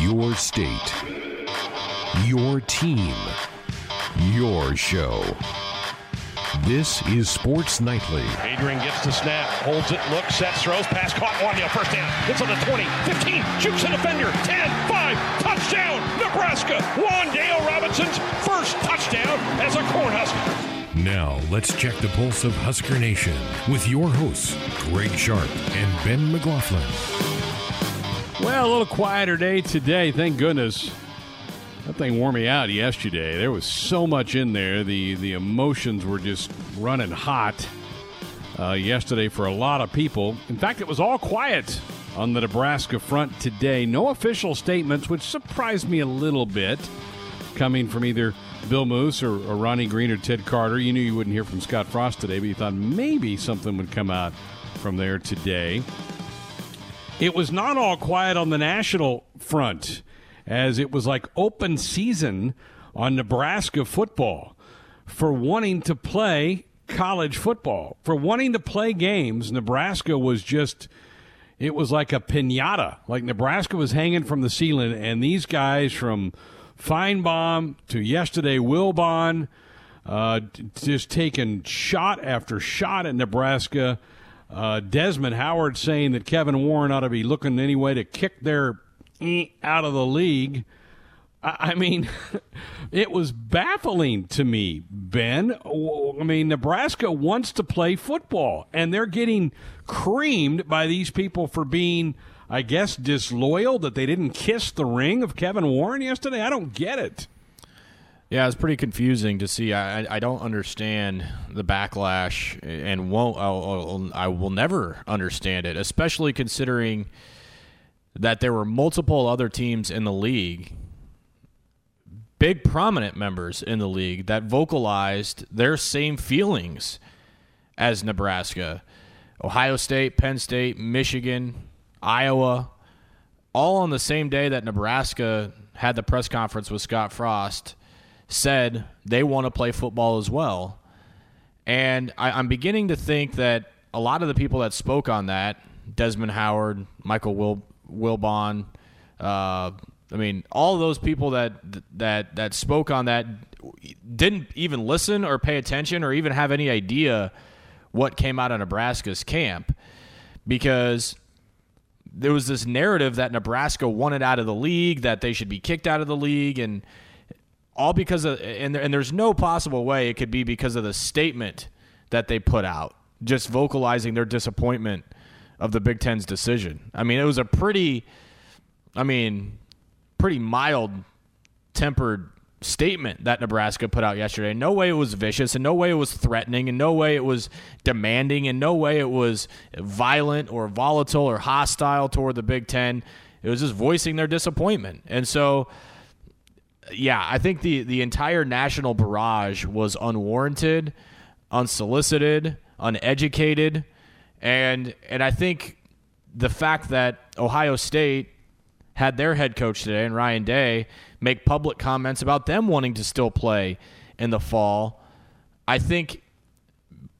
Your state. Your team. Your show. This is Sports Nightly. Adrian gets the snap, holds it, looks, sets, throws, pass caught, Wanya, first down. It's on the 20, 15, shoots a defender, 10, 5, touchdown, Nebraska. Wan'Dale Robinson's first touchdown as a Cornhusker. Now, let's check the pulse of Husker Nation with your hosts, Greg Sharp and Ben McLaughlin. Well, a little quieter day today, thank goodness. That thing wore me out yesterday. There was so much in there. The the emotions were just running hot uh, yesterday for a lot of people. In fact, it was all quiet on the Nebraska front today. No official statements, which surprised me a little bit, coming from either Bill Moos or, or Ronnie Green or Ted Carter. You knew you wouldn't hear from Scott Frost today, but you thought maybe something would come out from there today. It was not all quiet on the national front as it was like open season on Nebraska football for wanting to play college football, for wanting to play games. Nebraska was just, it was like a pinata. Like Nebraska was hanging from the ceiling, and these guys from Finebaum to yesterday, Wilbon, uh, just taking shot after shot at Nebraska. Uh, Desmond Howard saying that Kevin Warren ought to be looking anyway to kick their out of the league. I mean, it was baffling to me, Ben. I mean, Nebraska wants to play football, and they're getting creamed by these people for being, I guess, disloyal that they didn't kiss the ring of Kevin Warren yesterday. I don't get it. Yeah, it's pretty confusing to see. I I don't understand the backlash, and won't I'll, I will never understand it, especially considering that there were multiple other teams in the league, big prominent members in the league, that vocalized their same feelings as Nebraska. Ohio State, Penn State, Michigan, Iowa, all on the same day that Nebraska had the press conference with Scott Frost, said they want to play football as well. And I, am beginning to think that a lot of the people that spoke on that, Desmond Howard, Michael Wil- Wilbon. Uh, I mean, all those people that that that spoke on that didn't even listen or pay attention or even have any idea what came out of Nebraska's camp because there was this narrative that Nebraska wanted out of the league, that they should be kicked out of the league, and all because of and, and there's no possible way it could be because of the statement that they put out, just vocalizing their disappointment of the Big Ten's decision. I mean, it was a pretty, I mean, pretty mild tempered statement that Nebraska put out yesterday. No way it was vicious, and no way it was threatening, and no way it was demanding, and no way it was violent or volatile or hostile toward the Big Ten. It was just voicing their disappointment. And so, yeah, I think the, the entire national barrage was unwarranted, unsolicited, uneducated. And and I think the fact that Ohio State had their head coach today and Ryan Day make public comments about them wanting to still play in the fall, I think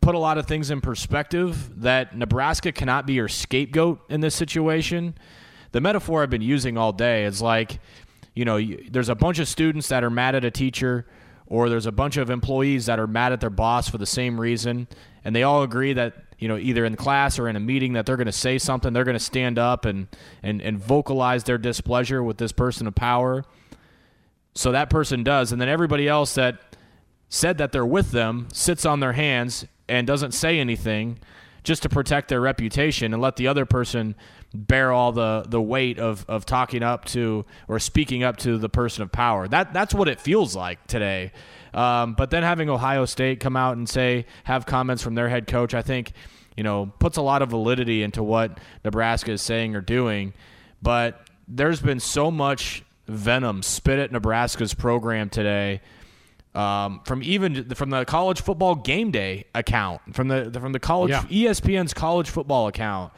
put a lot of things in perspective that Nebraska cannot be your scapegoat in this situation. The metaphor I've been using all day is like, you know, there's a bunch of students that are mad at a teacher or there's a bunch of employees that are mad at their boss for the same reason and they all agree that you know, either in class or in a meeting that they're going to say something, they're going to stand up and, and, and vocalize their displeasure with this person of power. So that person does. And then everybody else that said that they're with them sits on their hands and doesn't say anything just to protect their reputation and let the other person bear all the, the weight of, of talking up to or speaking up to the person of power. That that's what it feels like today. Um, but then having Ohio State come out and say, have comments from their head coach, I think, you know, puts a lot of validity into what Nebraska is saying or doing. But there's been so much venom spit at Nebraska's program today. Um, from even from the college football game day account, from the from the college yeah. ESPN's college football account,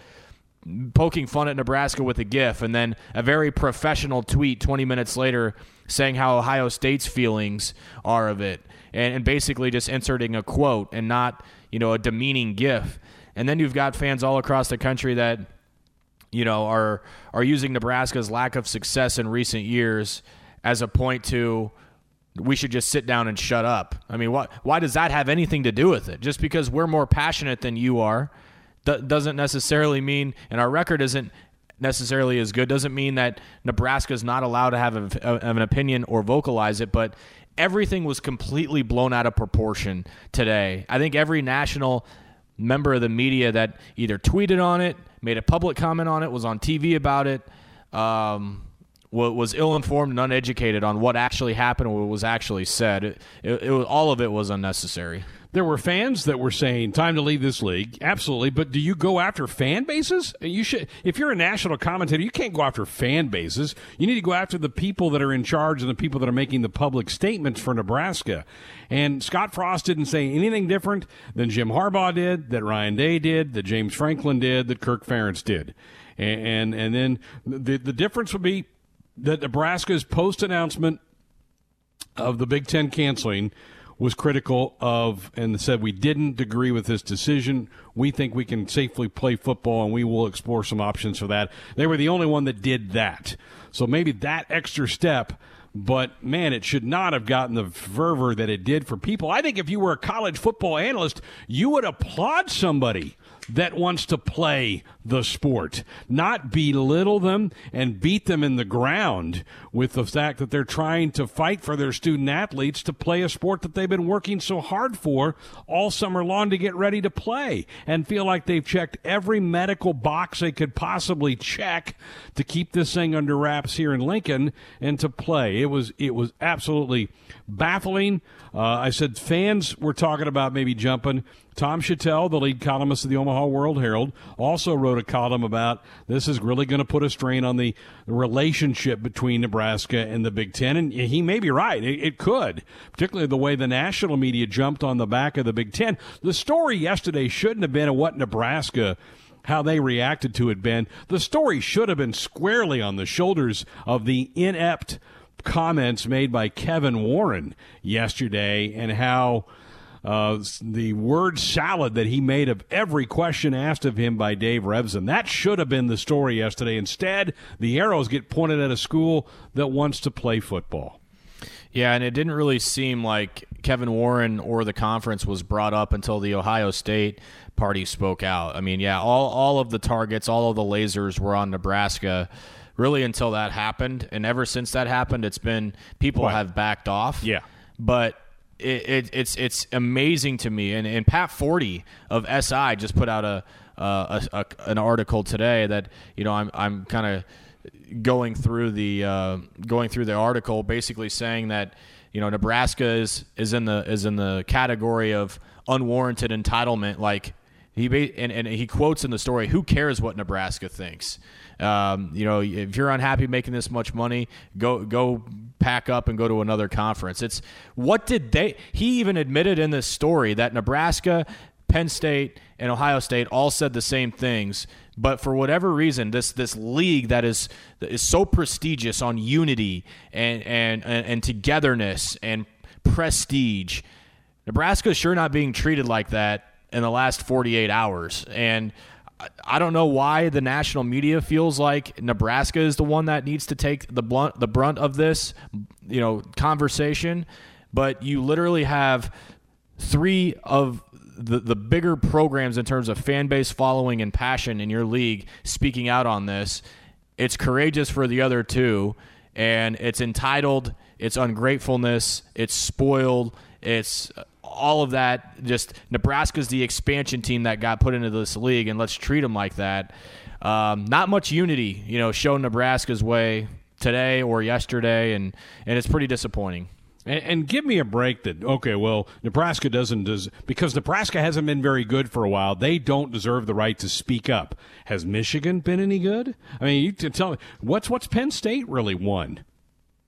poking fun at Nebraska with a GIF, and then a very professional tweet 20 minutes later saying how Ohio State's feelings are of it, and, and basically just inserting a quote and not you know a demeaning GIF. And then you've got fans all across the country that you know, are are using Nebraska's lack of success in recent years as a point to we should just sit down and shut up. I mean, what? Why does that have anything to do with it? Just because we're more passionate than you are, doesn't necessarily mean, and our record isn't necessarily as good. Doesn't mean that Nebraska is not allowed to have a, a, an opinion or vocalize it. But everything was completely blown out of proportion today. I think every national member of the media that either tweeted on it, made a public comment on it, was on TV about it. Um, was ill informed and uneducated on what actually happened or what was actually said. It, it, it was, all of it was unnecessary. There were fans that were saying time to leave this league. Absolutely, but do you go after fan bases? You should. If you're a national commentator, you can't go after fan bases. You need to go after the people that are in charge and the people that are making the public statements for Nebraska. And Scott Frost didn't say anything different than Jim Harbaugh did, that Ryan Day did, that James Franklin did, that Kirk Ferentz did. And and, and then the the difference would be that Nebraska's post announcement of the Big Ten canceling was critical of and said we didn't agree with this decision. We think we can safely play football and we will explore some options for that. They were the only one that did that. So maybe that extra step, but man, it should not have gotten the fervor that it did for people. I think if you were a college football analyst, you would applaud somebody that wants to play the sport, not belittle them and beat them in the ground with the fact that they're trying to fight for their student athletes to play a sport that they've been working so hard for all summer long to get ready to play and feel like they've checked every medical box they could possibly check to keep this thing under wraps here in Lincoln and to play. It was it was absolutely baffling. Uh, I said fans were talking about maybe jumping. Tom Shatel, the lead columnist of the Omaha World Herald, also wrote a column about this is really going to put a strain on the relationship between Nebraska and the Big Ten. And he may be right. It, it could, particularly the way the national media jumped on the back of the Big Ten. The story yesterday shouldn't have been what Nebraska how they reacted to it, Ben. The story should have been squarely on the shoulders of the inept comments made by Kevin Warren yesterday and how uh, the word salad that he made of every question asked of him by Dave Revsine. That should have been the story yesterday. Instead, the arrows get pointed at a school that wants to play football. Yeah, and it didn't really seem like Kevin Warren or the conference was brought up until the Ohio State party spoke out. I mean, yeah, all, all of the targets, all of the lasers were on Nebraska really until that happened. And ever since that happened, it's been people have backed off. Yeah. But it, it, it's it's amazing to me. And, and Pat Forde of SI just put out a, a, a an article today that you know I'm I'm kind of going through the uh, going through the article, basically saying that you know Nebraska is is in the is in the category of unwarranted entitlement, like he and, and he quotes in the story, "Who cares what Nebraska thinks? Um, you know, if you're unhappy making this much money, go go pack up and go to another conference." It's what did they? He even admitted in this story that Nebraska, Penn State, and Ohio State all said the same things, but for whatever reason, this this league that is is so prestigious on unity and and and, and togetherness and prestige. Nebraska is sure not being treated like that in the last 48 hours. And I don't know why the national media feels like Nebraska is the one that needs to take the blunt the brunt of this, you know, conversation. But you literally have three of the, the bigger programs in terms of fan base following and passion in your league speaking out on this. It's courageous for the other two, and it's entitled, it's ungratefulness, it's spoiled, it's all of that. Just Nebraska's the expansion team that got put into this league, and let's treat them like that. Um, not much unity, you know, shown Nebraska's way today or yesterday, and and it's pretty disappointing. And, and, give me a break that okay, well, Nebraska doesn't does because Nebraska hasn't been very good for a while. They don't deserve the right to speak up. Has Michigan been any good? I mean, you can tell me what's what's Penn State really won?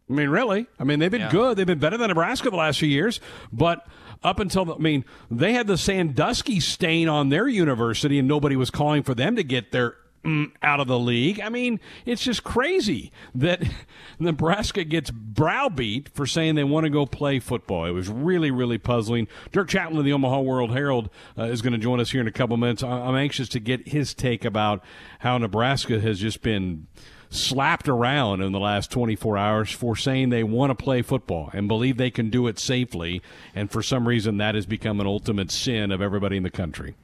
I mean, really? I mean, they've been yeah. good. They've been better than Nebraska the last few years, but up until I mean, they had the Sandusky stain on their university, and nobody was calling for them to get their mm, out of the league. I mean, it's just crazy that Nebraska gets browbeat for saying they want to go play football. It was really, really puzzling. Dirk Chatelain of the Omaha World Herald uh, is going to join us here in a couple minutes. I'm anxious to get his take about how Nebraska has just been slapped around in the last 24 hours for saying they want to play football and believe they can do it safely. And for some reason, that has become an ultimate sin of everybody in the country.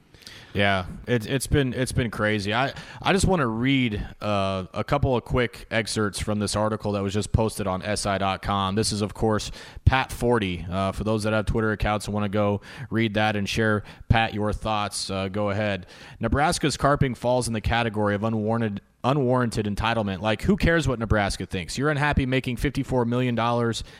Yeah, it, it's been it's been crazy. I I just want to read uh, a couple of quick excerpts from this article that was just posted on SI.com. This is of course Pat Forde. Uh, for those that have Twitter accounts and want to go read that and share Pat your thoughts, uh, go ahead. Nebraska's carping falls in the category of unwarranted unwarranted entitlement. Like, who cares what Nebraska thinks? You're unhappy making $54 million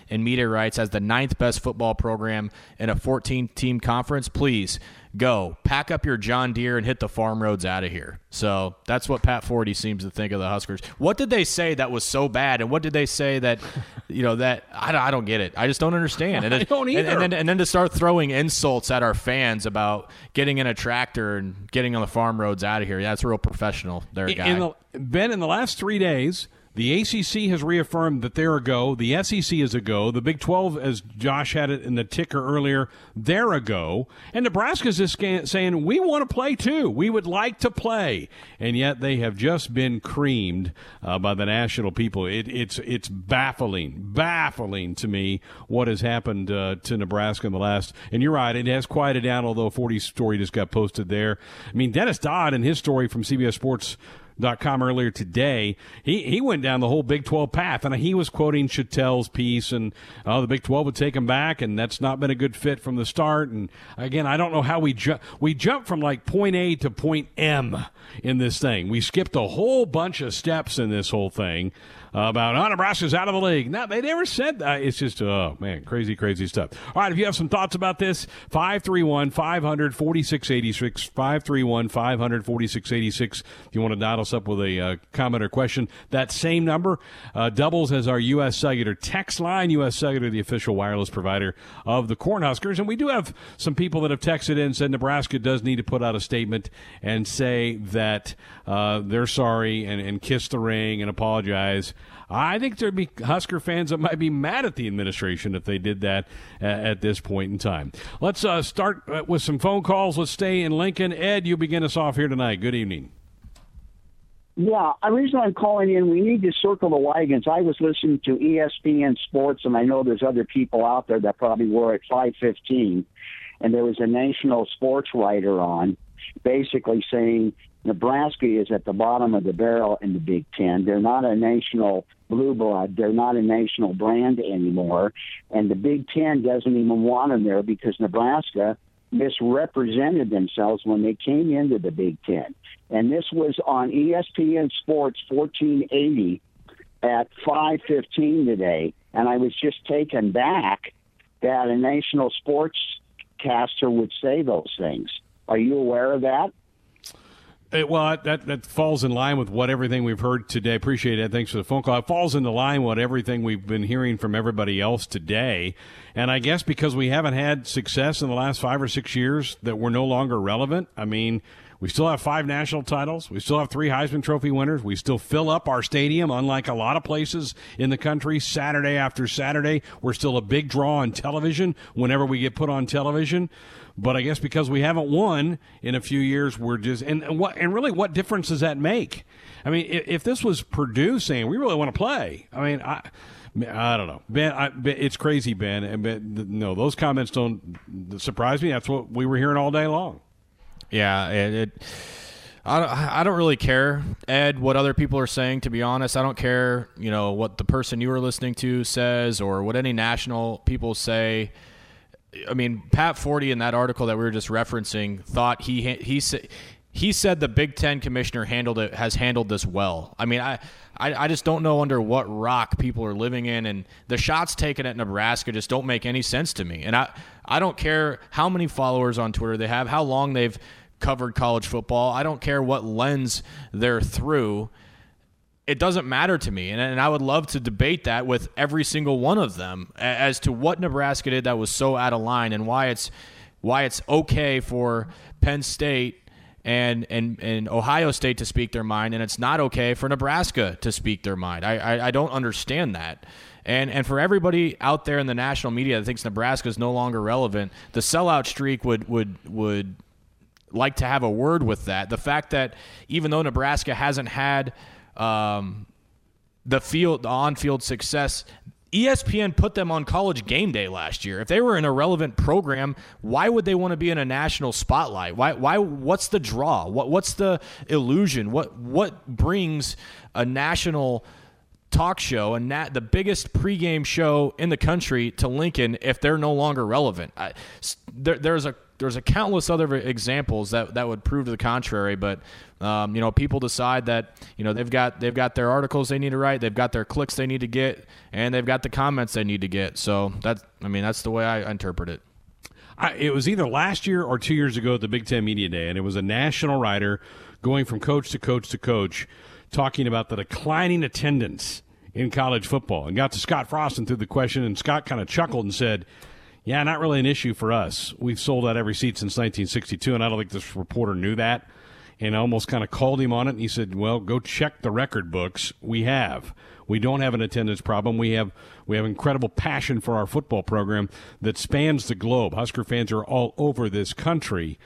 in media rights as the ninth best football program in a 14 team conference. Please go pack up your John Deere and hit the farm roads out of here. So that's what Pat Forde seems to think of the Huskers. What did they say that was so bad, and what did they say that, you know, that I, I don't get it. I just don't understand. And, I don't either. And, and, then, and then to start throwing insults at our fans about getting in a tractor and getting on the farm roads out of here. Yeah, that's real professional. There, guy. In the, ben, in the last three days, the ACC has reaffirmed that they're a go. The SEC is a go. The Big 12, as Josh had it in the ticker earlier, they're a go. And Nebraska's just saying, we want to play too. We would like to play. And yet they have just been creamed uh, by the national people. It, it's, it's baffling, baffling to me what has happened uh, to Nebraska in the last. And you're right, it has quieted down, although Forde's story just got posted there. I mean, Dennis Dodd in his story from CBS Sports com earlier today, he, he went down the whole Big 12 path, and he was quoting Shatel's piece, and oh, the Big 12 would take him back, and that's not been a good fit from the start. And again, I don't know how we ju- we jumped from like point A to point M in this thing. We skipped a whole bunch of steps in this whole thing about oh, Nebraska's out of the league. No, they never said that. It's just oh man, crazy, crazy stuff. All right, if you have some thoughts about this, 531 500 4686 531 500 4686 If you want to dial us up with a uh, comment or question, that same number uh, doubles as our U.S. Cellular text line. U.S. Cellular, the official wireless provider of the Cornhuskers, and we do have some people that have texted in and said Nebraska does need to put out a statement and say that uh, they're sorry and, and kiss the ring and apologize. I think there'd be Husker fans that might be mad at the administration if they did that uh, at this point in time. Let's uh, start uh, with some phone calls. Let's stay in Lincoln. Ed, you begin us off here tonight. Good evening. Yeah, the reason I'm calling in, we need to circle the wagons. I was listening to ESPN Sports, and I know there's other people out there that probably were at 5:15, and there was a national sports writer on, basically saying Nebraska is at the bottom of the barrel in the Big Ten. They're not a national blue blood. They're not a national brand anymore. And the Big Ten doesn't even want them there because Nebraska misrepresented themselves when they came into the Big Ten. And this was on ESPN Sports 1480 at 5:15 today, and I was just taken back that a national sportscaster would say those things. Are you aware of that? It, well, that that falls in line with what everything we've heard today. Appreciate it. Thanks for the phone call. It falls into line with everything we've been hearing from everybody else today. And I guess because we haven't had success in the last five or six years, that we're no longer relevant. I mean, we still have five national titles. We still have three Heisman Trophy winners. We still fill up our stadium, unlike a lot of places in the country, Saturday after Saturday. We're still a big draw on television whenever we get put on television. But I guess because we haven't won in a few years, we're just and, what and really what difference does that make? I mean, if, if this was Purdue saying we really want to play, I mean, I. I don't know, Ben. I, it's crazy, Ben. And ben, no, those comments don't surprise me. That's what we were hearing all day long. Yeah, it, it I don't, I don't really care, Ed, what other people are saying. To be honest, I don't care. You know what the person you were listening to says, or what any national people say. I mean, Pat Forde in that article that we were just referencing thought he he said he said the Big Ten commissioner handled it has handled this well. I mean, I, I, I just don't know under what rock people are living in, and the shots taken at Nebraska just don't make any sense to me. And I I don't care how many followers on Twitter they have, how long they've covered college football. I don't care what lens they're through it doesn't matter to me. And, and I would love to debate that with every single one of them as to what Nebraska did that was so out of line and why it's why it's okay for Penn State and, and, and Ohio State to speak their mind, and it's not okay for Nebraska to speak their mind. I, I, I don't understand that. And and for everybody out there in the national media that thinks Nebraska is no longer relevant, the sellout streak would would would like to have a word with that. The fact that even though Nebraska hasn't had um, the field, the on-field success, ESPN put them on college game day last year. If they were an irrelevant program, why would they want to be in a national spotlight? Why why what's the draw? What what's the illusion? What what brings a national talk show and the biggest pregame show in the country to Lincoln if they're no longer relevant? I, there, there's a there's a countless other examples that, that would prove to the contrary. But um, you know, people decide that you know they've got they've got their articles they need to write, they've got their clicks they need to get, and they've got the comments they need to get. So that's I mean that's the way I interpret it. I, it was either last year or two years ago at the Big Ten Media Day, and it was a national writer going from coach to coach to coach, talking about the declining attendance in college football, and got to Scott Frost and threw the question, and Scott kind of chuckled and said yeah, not really an issue for us. We've sold out every seat since 1962, and I don't think this reporter knew that. And I almost kind of called him on it, and he said, "Well, go check the record books. We have. We don't have an attendance problem. We have we have incredible passion for our football program that spans the globe. Husker fans are all over this country."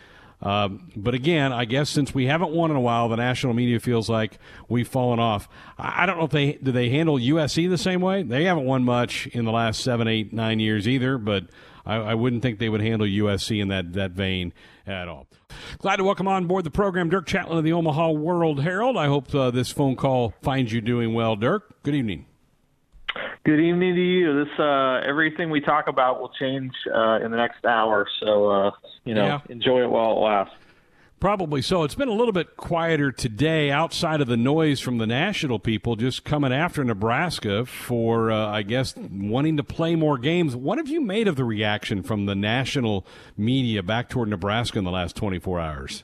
Um, but again, I guess since we haven't won in a while, the national media feels like we've fallen off. I, don't know if they do they handle USC the same way. They haven't won much in the last seven, eight, nine years either. But I, I wouldn't think they would handle USC in that that vein at all. Glad to welcome on board the program Dirk Chatelain of the Omaha World Herald. I hope uh, this phone call finds you doing well, Dirk. Good evening. Good evening to you. This uh, everything we talk about will change uh, in the next hour, so uh, you know, yeah. enjoy it while it lasts. Probably so. It's been a little bit quieter today, outside of the noise from the national people just coming after Nebraska for, uh, I guess, wanting to play more games. What have you made of the reaction from the national media back toward Nebraska in the last 24 hours?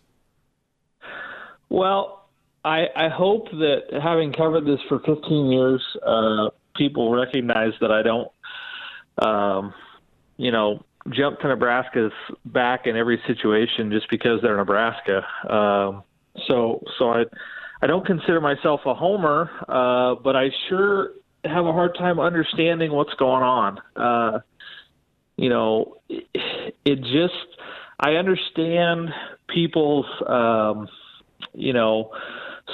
Well, I, I hope that having covered this for 15 years, uh, people recognize that I don't, um, you know, jump to Nebraska's back in every situation just because they're Nebraska. Um, so, so I, I don't consider myself a homer, uh, but I sure have a hard time understanding what's going on. Uh, you know, it, it just, I understand people's, um, you know,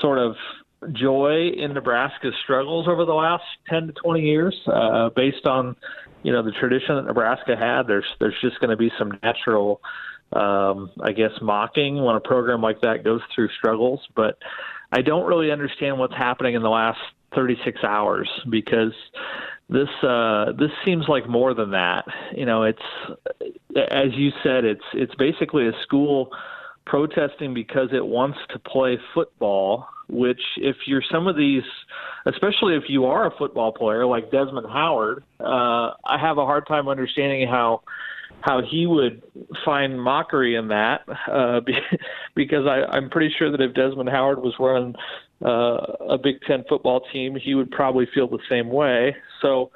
sort of joy in Nebraska's struggles over the last 10 to 20 years, uh, based on, you know, the tradition that Nebraska had. There's there's just going to be some natural, um, I guess, mocking when a program like that goes through struggles. But I don't really understand what's happening in the last 36 hours because this uh, this seems like more than that. You know, it's as you said, it's it's basically a school protesting because it wants to play football which if you're some of these especially if you are a football player like Desmond Howard uh I have a hard time understanding how how he would find mockery in that uh because I I'm pretty sure that if Desmond Howard was running uh a Big 10 football team he would probably feel the same way. So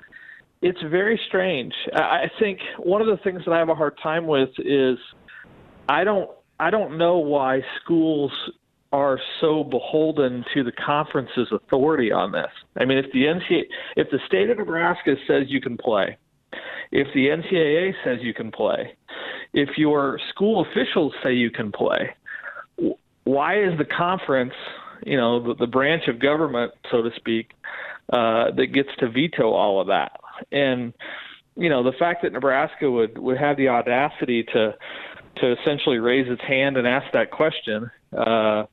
it's very strange. I think one of the things that I have a hard time with is I don't I don't know why schools are so beholden to the conference's authority on this. I mean, if the NCAA, if the state of Nebraska says you can play, if the NCAA says you can play, if your school officials say you can play, why is the conference, you know, the, the branch of government, so to speak, uh, that gets to veto all of that? And you know, the fact that Nebraska would would have the audacity to to essentially raise its hand and ask that question. Uh,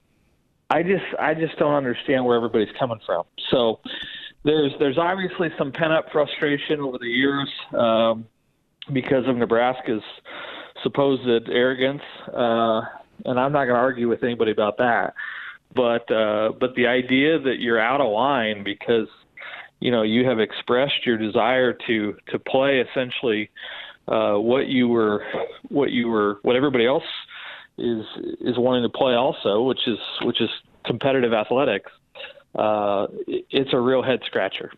I just I just don't understand where everybody's coming from. So there's there's obviously some pent up frustration over the years um, because of Nebraska's supposed arrogance, uh, and I'm not going to argue with anybody about that. But uh, but the idea that you're out of line because you know you have expressed your desire to to play essentially uh, what you were what you were what everybody else is is wanting to play also, which is which is competitive athletics. Uh, it's a real head scratcher.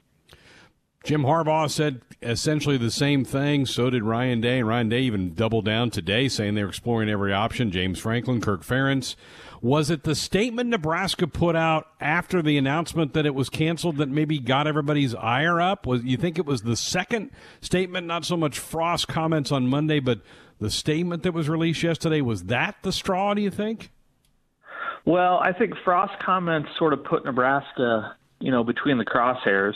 Jim Harbaugh said essentially the same thing. So did Ryan Day. And Ryan Day even doubled down today, saying they're exploring every option. James Franklin, Kirk Ferentz. Was it the statement Nebraska put out after the announcement that it was canceled that maybe got everybody's ire up? Was you think it was the second statement, not so much Frost comments on Monday, but the statement that was released yesterday? Was that the straw? Do you think? Well, I think Frost comments sort of put Nebraska, you know, between the crosshairs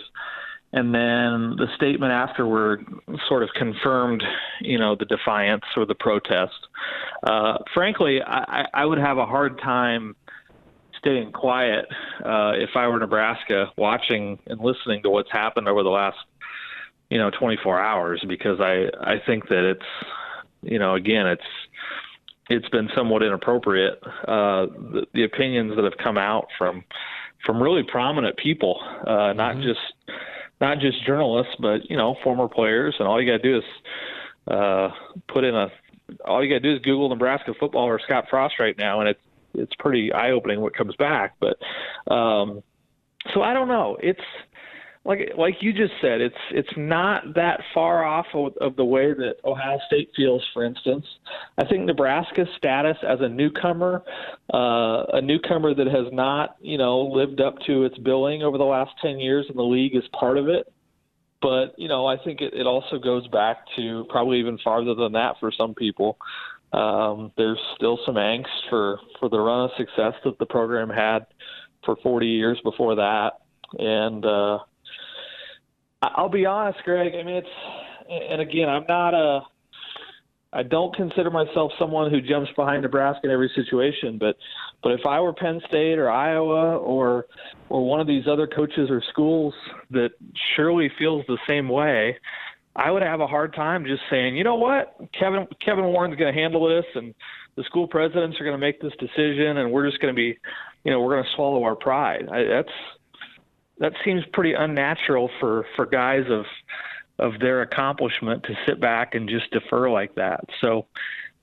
and then the statement afterward sort of confirmed, you know, the defiance or the protest. Uh, frankly, I, I would have a hard time staying quiet uh, if I were Nebraska, watching and listening to what's happened over the last, you know, 24 hours, because I I think that it's, you know, again, it's it's been somewhat inappropriate. Uh, the, the opinions that have come out from from really prominent people, uh, not mm-hmm. just not just journalists, but you know, former players. And all you got to do is uh, put in a. All you got to do is Google Nebraska football or Scott Frost right now, and it's it's pretty eye opening what comes back. But um, so I don't know. It's like like you just said, it's it's not that far off of, of, the way that Ohio State feels. For instance, I think Nebraska's status as a newcomer, uh, a newcomer that has not you know lived up to its billing over the last ten years in the league, is part of it. But you know, I think it, it also goes back to probably even farther than that for some people. Um, there's still some angst for for the run of success that the program had for 40 years before that, and uh, I'll be honest, Greg. I mean, it's and again, I'm not a. I don't consider myself someone who jumps behind Nebraska in every situation, but but if I were Penn State or Iowa or or one of these other coaches or schools that surely feels the same way, I would have a hard time just saying, you know what, Kevin Kevin Warren's going to handle this, and the school presidents are going to make this decision, and we're just going to be, you know, we're going to swallow our pride. I, that's that seems pretty unnatural for for guys of of their accomplishment to sit back and just defer like that. So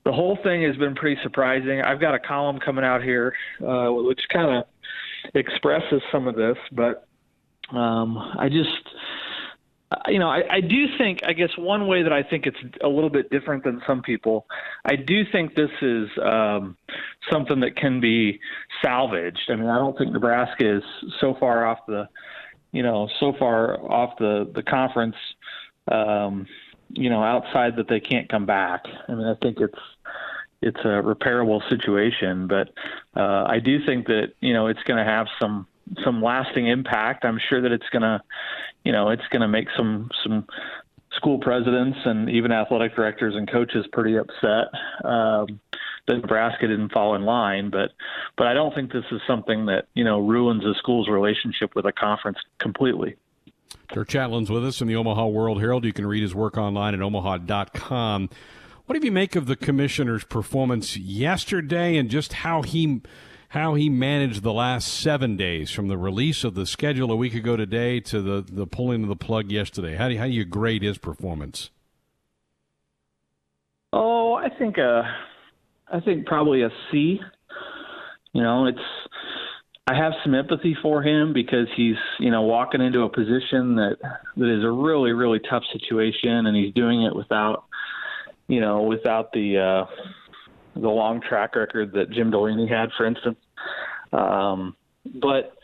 the whole thing has been pretty surprising. I've got a column coming out here uh, which kind of expresses some of this, but um, I just you know, I, I do think, I guess, one way that I think it's a little bit different than some people, I do think this is um, something that can be salvaged. I mean, I don't think Nebraska is so far off the, you know, so far off the the conference, um, you know, outside that they can't come back. I mean, I think it's it's a repairable situation, but uh, I do think that you know it's going to have some some lasting impact. I'm sure that it's going to, you know, it's going to make some some school presidents and even athletic directors and coaches pretty upset um, that Nebraska didn't fall in line. But but I don't think this is something that you know ruins a school's relationship with a conference completely. Dirk Chatelain's with us in the Omaha World Herald. You can read his work online at omaha.com. What do you make of the commissioner's performance yesterday and just how he how he managed the last seven days from the release of the schedule a week ago today to the, the pulling of the plug yesterday. How do how do you grade his performance? Oh, I think uh, I think probably a C. You know, it's I have some empathy for him because he's you know walking into a position that that is a really really tough situation, and he's doing it without you know without the uh, the long track record that Jim Delaney had, for instance. Um, but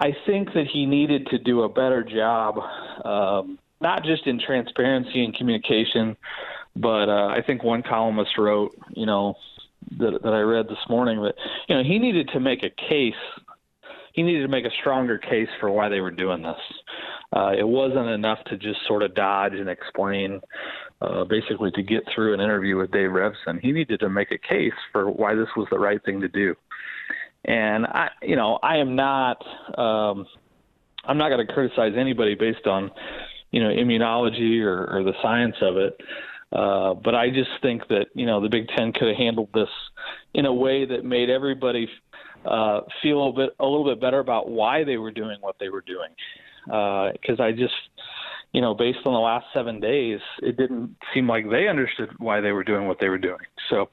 I think that he needed to do a better job, um, not just in transparency and communication, but uh, I think one columnist wrote, you know, that, that I read this morning that you know he needed to make a case. He needed to make a stronger case for why they were doing this. Uh, it wasn't enough to just sort of dodge and explain. Uh, basically, to get through an interview with Dave Revsine, he needed to make a case for why this was the right thing to do. And I, you know, I am not, um, I'm not going to criticize anybody based on, you know, immunology or, or the science of it. Uh, but I just think that you know the Big Ten could have handled this in a way that made everybody uh, feel a bit a little bit better about why they were doing what they were doing. Because uh, I just, you know, based on the last seven days, it didn't seem like they understood why they were doing what they were doing. So,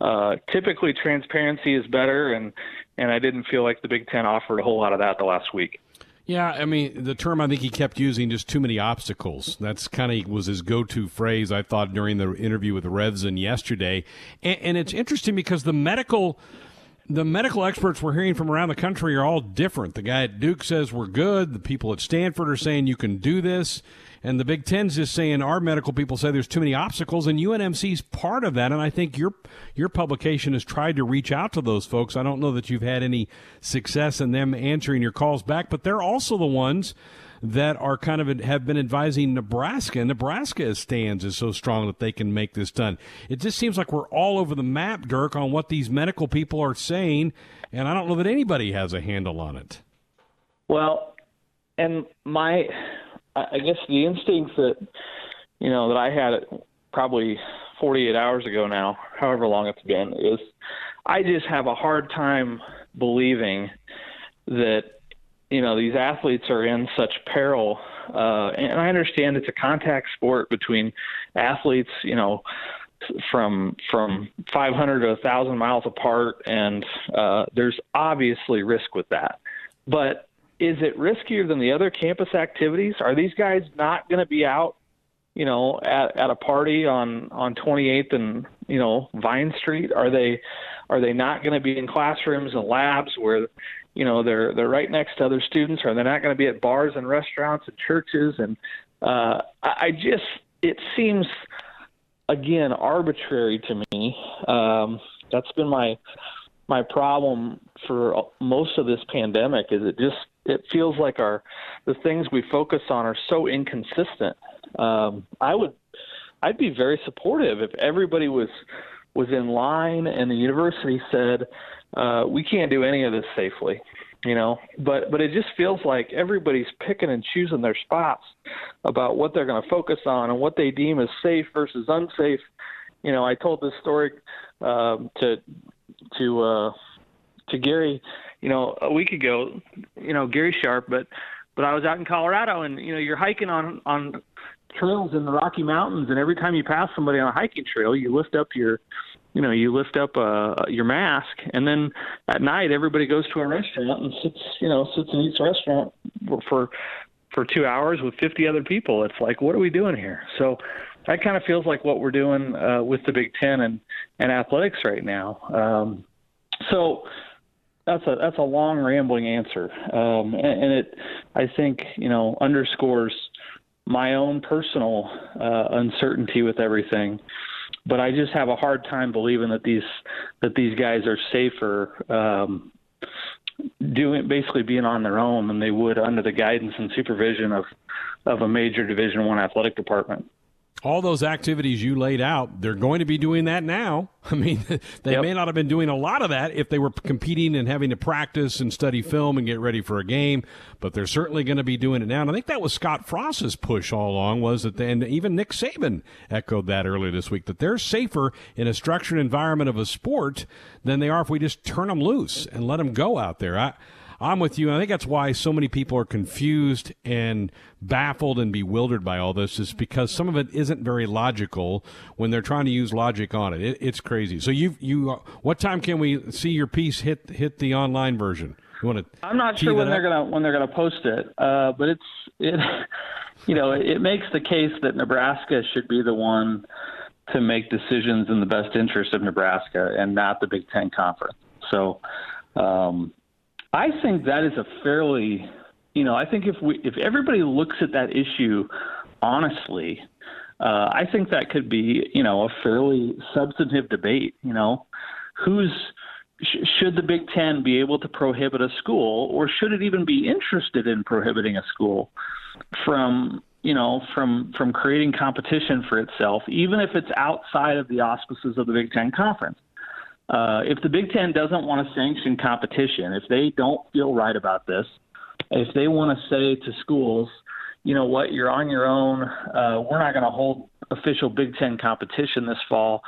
uh, typically, transparency is better, and and I didn't feel like the Big Ten offered a whole lot of that the last week. Yeah, I mean the term I think he kept using just too many obstacles. That's kind of was his go-to phrase. I thought during the interview with Revsine yesterday, and, and it's interesting because the medical the medical experts we're hearing from around the country are all different. The guy at Duke says we're good. The people at Stanford are saying you can do this. And the Big Ten's just saying our medical people say there's too many obstacles, and UNMC's part of that. And I think your your publication has tried to reach out to those folks. I don't know that you've had any success in them answering your calls back, but they're also the ones that are kind of have been advising Nebraska. And Nebraska's stands is so strong that they can make this done. It just seems like we're all over the map, Dirk, on what these medical people are saying, and I don't know that anybody has a handle on it. Well, and my, I guess the instincts that you know that I had probably 48 hours ago now, however long it's been, is I just have a hard time believing that you know these athletes are in such peril uh and i understand it's a contact sport between athletes you know from from 500 to 1000 miles apart and uh there's obviously risk with that. But is it riskier than the other campus activities? Are these guys not going to be out you know at at a party on on 28th and you know Vine Street? Are they are they not going to be in classrooms and labs where you know they're they're right next to other students or they're not going to be at bars and restaurants and churches and uh I just it seems again arbitrary to me. Um that's been my my problem for most of this pandemic is it just it feels like our the things we focus on are so inconsistent. Um i would i'd be very supportive if everybody was was in line and the university said uh, we can't do any of this safely you know? But but it just feels like everybody's picking and choosing their spots about what they're going to focus on and what they deem as safe versus unsafe. You know i told this story um to to uh to gary you know a week ago you know gary sharp but but i was out in colorado and you know you're hiking on on trails in the rocky mountains and every time you pass somebody on a hiking trail you lift up your you know you lift up uh, your mask and then at night everybody goes to a restaurant and sits you know sits and eats restaurant for for two hours with 50 other people. It's like what are we doing here? So that kind of feels like what we're doing uh, with the big ten and and athletics right now. Um, so that's a that's a long rambling answer. Um, and, and it i think you know underscores my own personal uh, uncertainty with everything but I just have a hard time believing that these that these guys are safer um, doing basically being on their own than they would under the guidance and supervision of of a major Division One athletic department all those activities you laid out, they're going to be doing that now. I mean, they yep. may not have been doing a lot of that if they were competing and having to practice and study film and get ready for a game, but they're certainly going to be doing it now. And I think that was Scott Frost's push all along was that, they, and even Nick Saban echoed that earlier this week, that they're safer in a structured environment of a sport than they are if we just turn them loose and let them go out there. I, I'm with you. I think that's why so many people are confused and baffled and bewildered by all this, is because some of it isn't very logical when they're trying to use logic on it. it it's crazy. So you you, uh, what time can we see your piece hit hit the online version? You want to? I'm not sure when they're gonna when they're gonna post it, uh, but it's it. You know, it makes the case that Nebraska should be the one to make decisions in the best interest of Nebraska and not the Big Ten Conference. So, um, I think that is a fairly, you know, I think if we if everybody looks at that issue honestly, uh, I think that could be, you know, a fairly substantive debate. You know, who's sh- should the Big Ten be able to prohibit a school, or should it even be interested in prohibiting a school from, you know, from from creating competition for itself, even if it's outside of the auspices of the Big Ten Conference? Uh, if the Big Ten doesn't want to sanction competition, if they don't feel right about this, if they want to say to schools, you know what, you're on your own, uh, we're not going to hold official Big Ten competition this fall,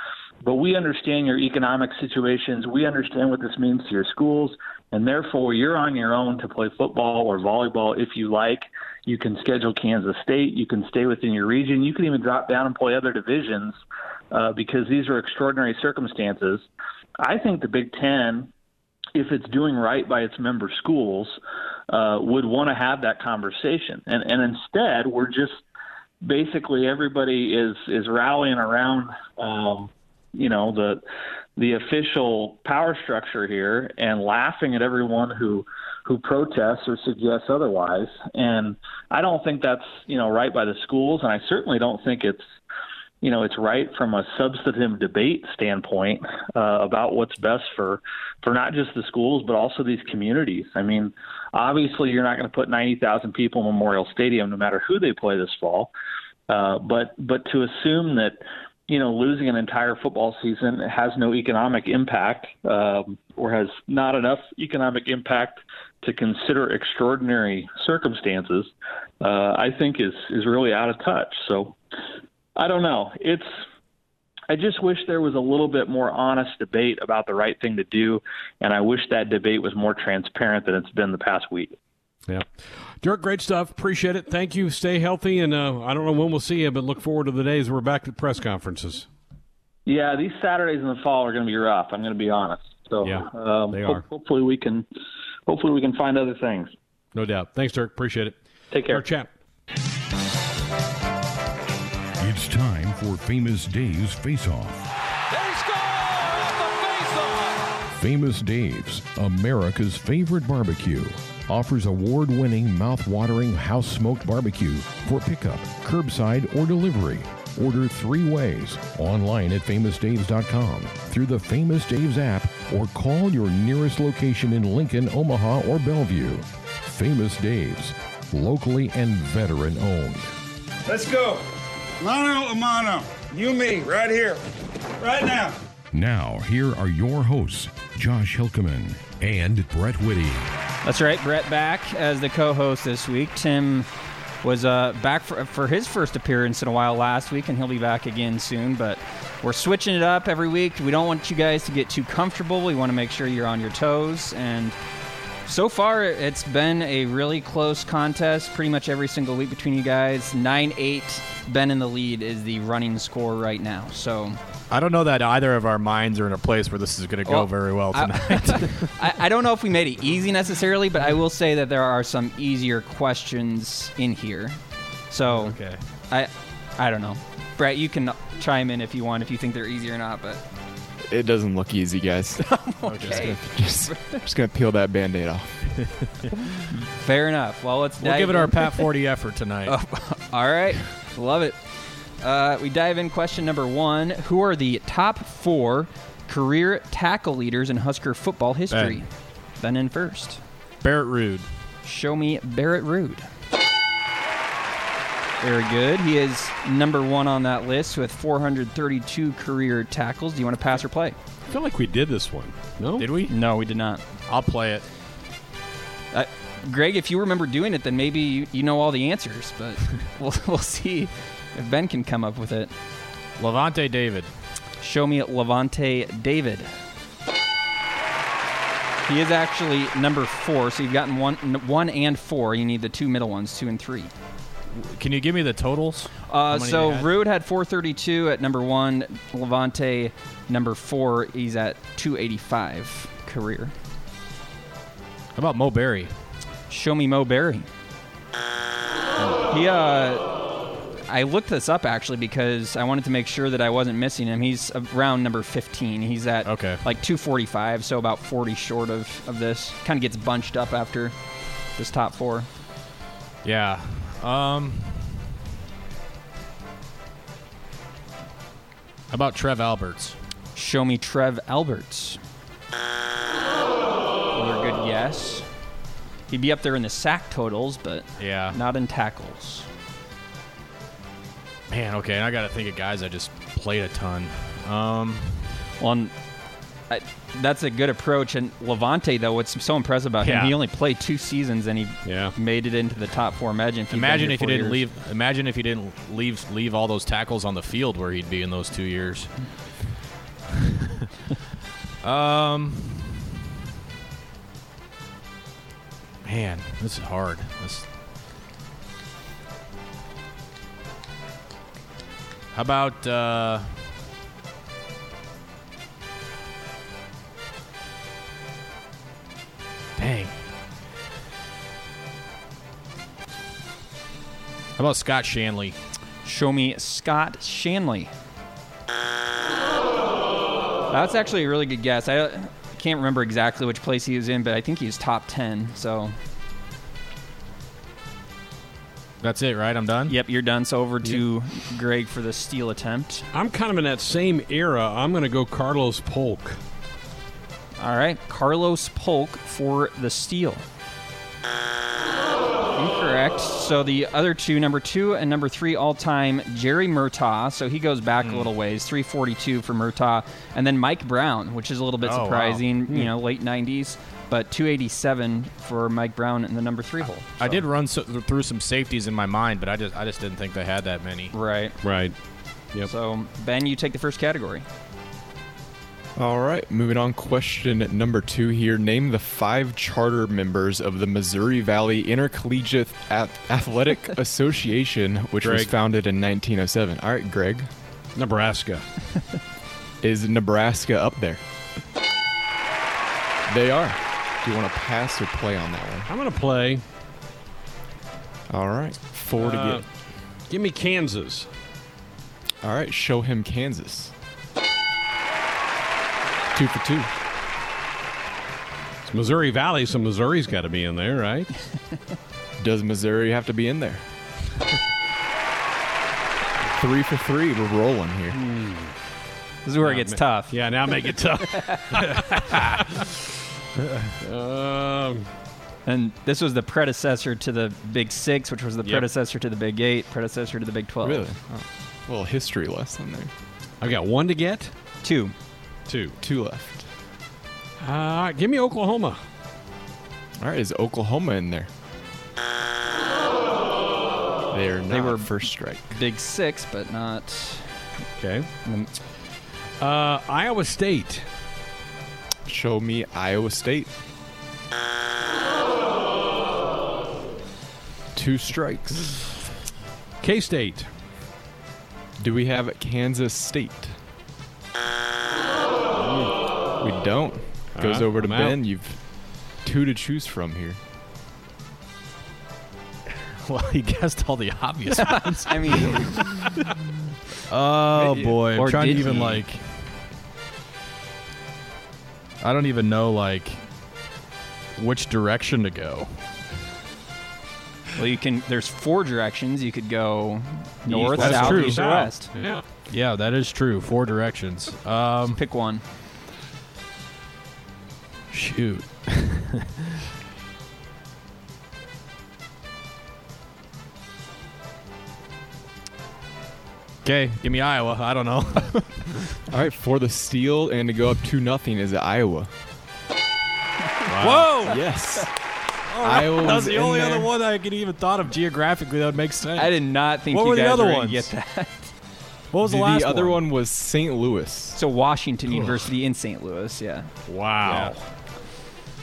but we understand your economic situations, we understand what this means to your schools, and therefore you're on your own to play football or volleyball if you like. You can schedule Kansas State, you can stay within your region, you can even drop down and play other divisions uh, because these are extraordinary circumstances. I think the Big Ten, if it's doing right by its member schools, uh, would want to have that conversation. And and instead, we're just basically everybody is is rallying around, um, you know, the the official power structure here and laughing at everyone who who protests or suggests otherwise. And I don't think that's you know right by the schools, and I certainly don't think it's you know it's right from a substantive debate standpoint uh, about what's best for for not just the schools but also these communities. I mean, obviously you're not going to put 90,000 people in Memorial Stadium no matter who they play this fall, uh, but but to assume that you know losing an entire football season has no economic impact um, or has not enough economic impact to consider extraordinary circumstances, uh, I think is is really out of touch. So I don't know. It's I just wish there was a little bit more honest debate about the right thing to do, and I wish that debate was more transparent than it's been the past week. Yeah. Dirk, great stuff. Appreciate it. Thank you. Stay healthy, and uh, I don't know when we'll see you, but look forward to the days we're back at press conferences. Yeah, these Saturdays in the fall are going to be rough. I'm going to be honest. So yeah, um, they ho- are. hopefully we can, hopefully we can find other things. No doubt. Thanks, Dirk. Appreciate it. Take care. Our chap. For Famous Dave's Face Off. They score on the face-off. Famous Dave's, America's favorite barbecue, offers award winning, mouth watering house smoked barbecue for pickup, curbside, or delivery. Order three ways online at famousdaves.com, through the Famous Dave's app, or call your nearest location in Lincoln, Omaha, or Bellevue. Famous Dave's, locally and veteran owned. Let's go. Mano a mano. You, me, right here. Right now. Now, here are your hosts, Josh Hilkeman and Brett Whitty. That's right, Brett back as the co-host this week. Tim was uh, back for, for his first appearance in a while last week, and he'll be back again soon. But we're switching it up every week. We don't want you guys to get too comfortable. We want to make sure you're on your toes. And so far, it's been a really close contest pretty much every single week between you guys. 9 8, Ben in the lead is the running score right now. So I don't know that either of our minds are in a place where this is going to go Well, very well I- tonight. I, I don't know if we made it easy necessarily, but I will say that there are some easier questions in here. So okay. I I don't know. Brett, you can chime in if you want, if you think they're easy or not. But It doesn't look easy, guys. okay, just, just gonna peel that band-aid off. fair enough. Well, let's We'll dive give it our in. Pat 40 effort tonight. All right, love it. Uh, we dive in. Question number one: Who are the top four career tackle leaders in Husker football history? Ben in first. Barrett Ruud. Show me Barrett Ruud. Very good. He is number one on that list with 432 career tackles. Do you want to pass or play? I feel like we did this one. No? Did we? No, we did not. I'll play it. Uh, Greg, if you remember doing it, then maybe you, you know all the answers, but we'll, we'll see if Ben can come up with it. Lavonte David. Show me Lavonte David. He is actually number four, so you've gotten one, one and four. You need the two middle ones, two and three. Can you give me the totals? Uh, so had? Ruud had 432 at number one. Lavonte, number four, he's at 285 career. How about Mo Berry? Show me Mo Berry. He, uh, I looked this up actually because I wanted to make sure that I wasn't missing him. He's around number 15. He's at Okay. like 245, so about 40 short of, of this. Kind of gets bunched up after this top four. Yeah. Um. How about Trev Alberts? Show me Trev Alberts. Another good guess. He'd be up there in the sack totals, but Yeah. not in tackles. Man, okay. And I got to think of guys I just played a ton. Um. Well, and I, that's a good approach. And Lavonte, though, what's so impressive about Yeah. him, he only played two seasons and he Yeah. made it into the top four. Imagine if, he'd Imagine if he didn't years. leave. Imagine if he didn't leave leave all those tackles on the field where he'd be in those two years. um, man, this is hard. This. How about uh, How about Scott Shanley? Show me Scott Shanley. That's actually a really good guess. I can't remember exactly which place he was in, but I think he was top 10. So, That's it, right? I'm done. yep, you're done. So, over to Greg for the steal attempt. I'm kind of in that same era. I'm going to go Carlos Polk. All right, Carlos Polk for the steal. Incorrect. So the other two, number two and number three all time, Jerry Murtaugh. So he goes back a hmm. little ways, 342 for Murtaugh. And then Mike Brown, which is a little bit Oh, wow. surprising, you hmm. know, late 90s, but 287 for Mike Brown in the number three hole. I did run so, through some safeties in my mind, but I just I just didn't think they had that many. Right. Right. Yep. So, Ben, you take the first category. All right, moving on. Question number two here. Name the five charter members of the Missouri Valley Intercollegiate Ath- Athletic Association, which was founded in 1907. All right, Greg. Nebraska. Is Nebraska up there? They are. Do you want to pass or play on that one? I'm going to play. All right, four to uh, get. Give me Kansas. All right, show him Kansas. Two for two. It's Missouri Valley, so Missouri's got to be in there, right? Does Missouri have to be in there? three for three. We're rolling here. This is where it gets tough. Yeah, now make it tough. um, And this was the predecessor to the Big Six, which was the Yep. predecessor to the Big Eight, predecessor to the Big 12. Really? Oh. A little history lesson there. I've got one to get. Two. Two. Two left. Uh, give me Oklahoma. All right, is Oklahoma in there? They're not They were- first strike. Big Six, but not. Okay. Uh, Iowa State. Show me Iowa State. Two strikes. K State. Do we have Kansas State? We don't. Goes Uh, over to I'm out. Ben. You've two to choose from here. Well, he guessed all the obvious ones. I mean, Oh boy, Or I'm trying to did even he? like. I don't even know like which direction to go. well, you can. There's four directions. You could go north, That's south, true. east, or west. Yeah. Yeah, that is true. Four directions. Um, Pick one. Shoot. Okay, give me Iowa. I don't know. All right, for the steal and to go up two nothing is Iowa. Whoa! Yes. Oh, Iowa That was the in only there. other one I could even thought of geographically that would make sense. I did not think What you were the guys other were gonna ones? get that. What was the, The, last The other one? one was St. Louis, So Washington University in St. Louis. Yeah. Wow.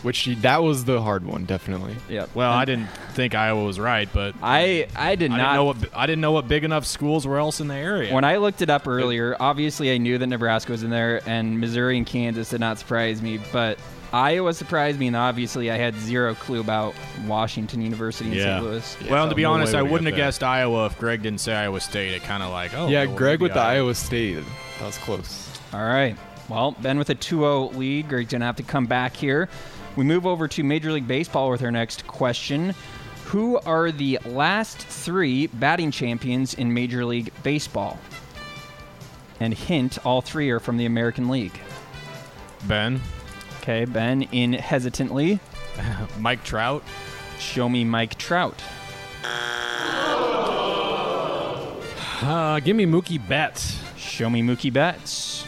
Which that was the hard one, definitely. Yep. Well, And I didn't think Iowa was right, but I I did I not didn't know what I didn't know what big enough schools were else in the area. When I looked it up earlier, obviously I knew that Nebraska was in there, and Missouri and Kansas did not surprise me. But Iowa surprised me, and obviously I had zero clue about Washington University in Yeah. St. Louis. Yeah. well, to be no honest, I wouldn't got have that. guessed Iowa if Greg didn't say Iowa State. It kind of like, oh, yeah, well, Greg maybe with the Iowa State. That was close. All right. Well, Ben with a 2-0 lead. Greg's gonna have to come back here. We move over to Major League Baseball with our next question. Who are the last three batting champions in Major League Baseball? And hint, all three are from the American League. Ben, Okay, Ben in hesitantly. Mike Trout, Show me Mike Trout. Uh, give me Mookie Betts. Show me Mookie Betts.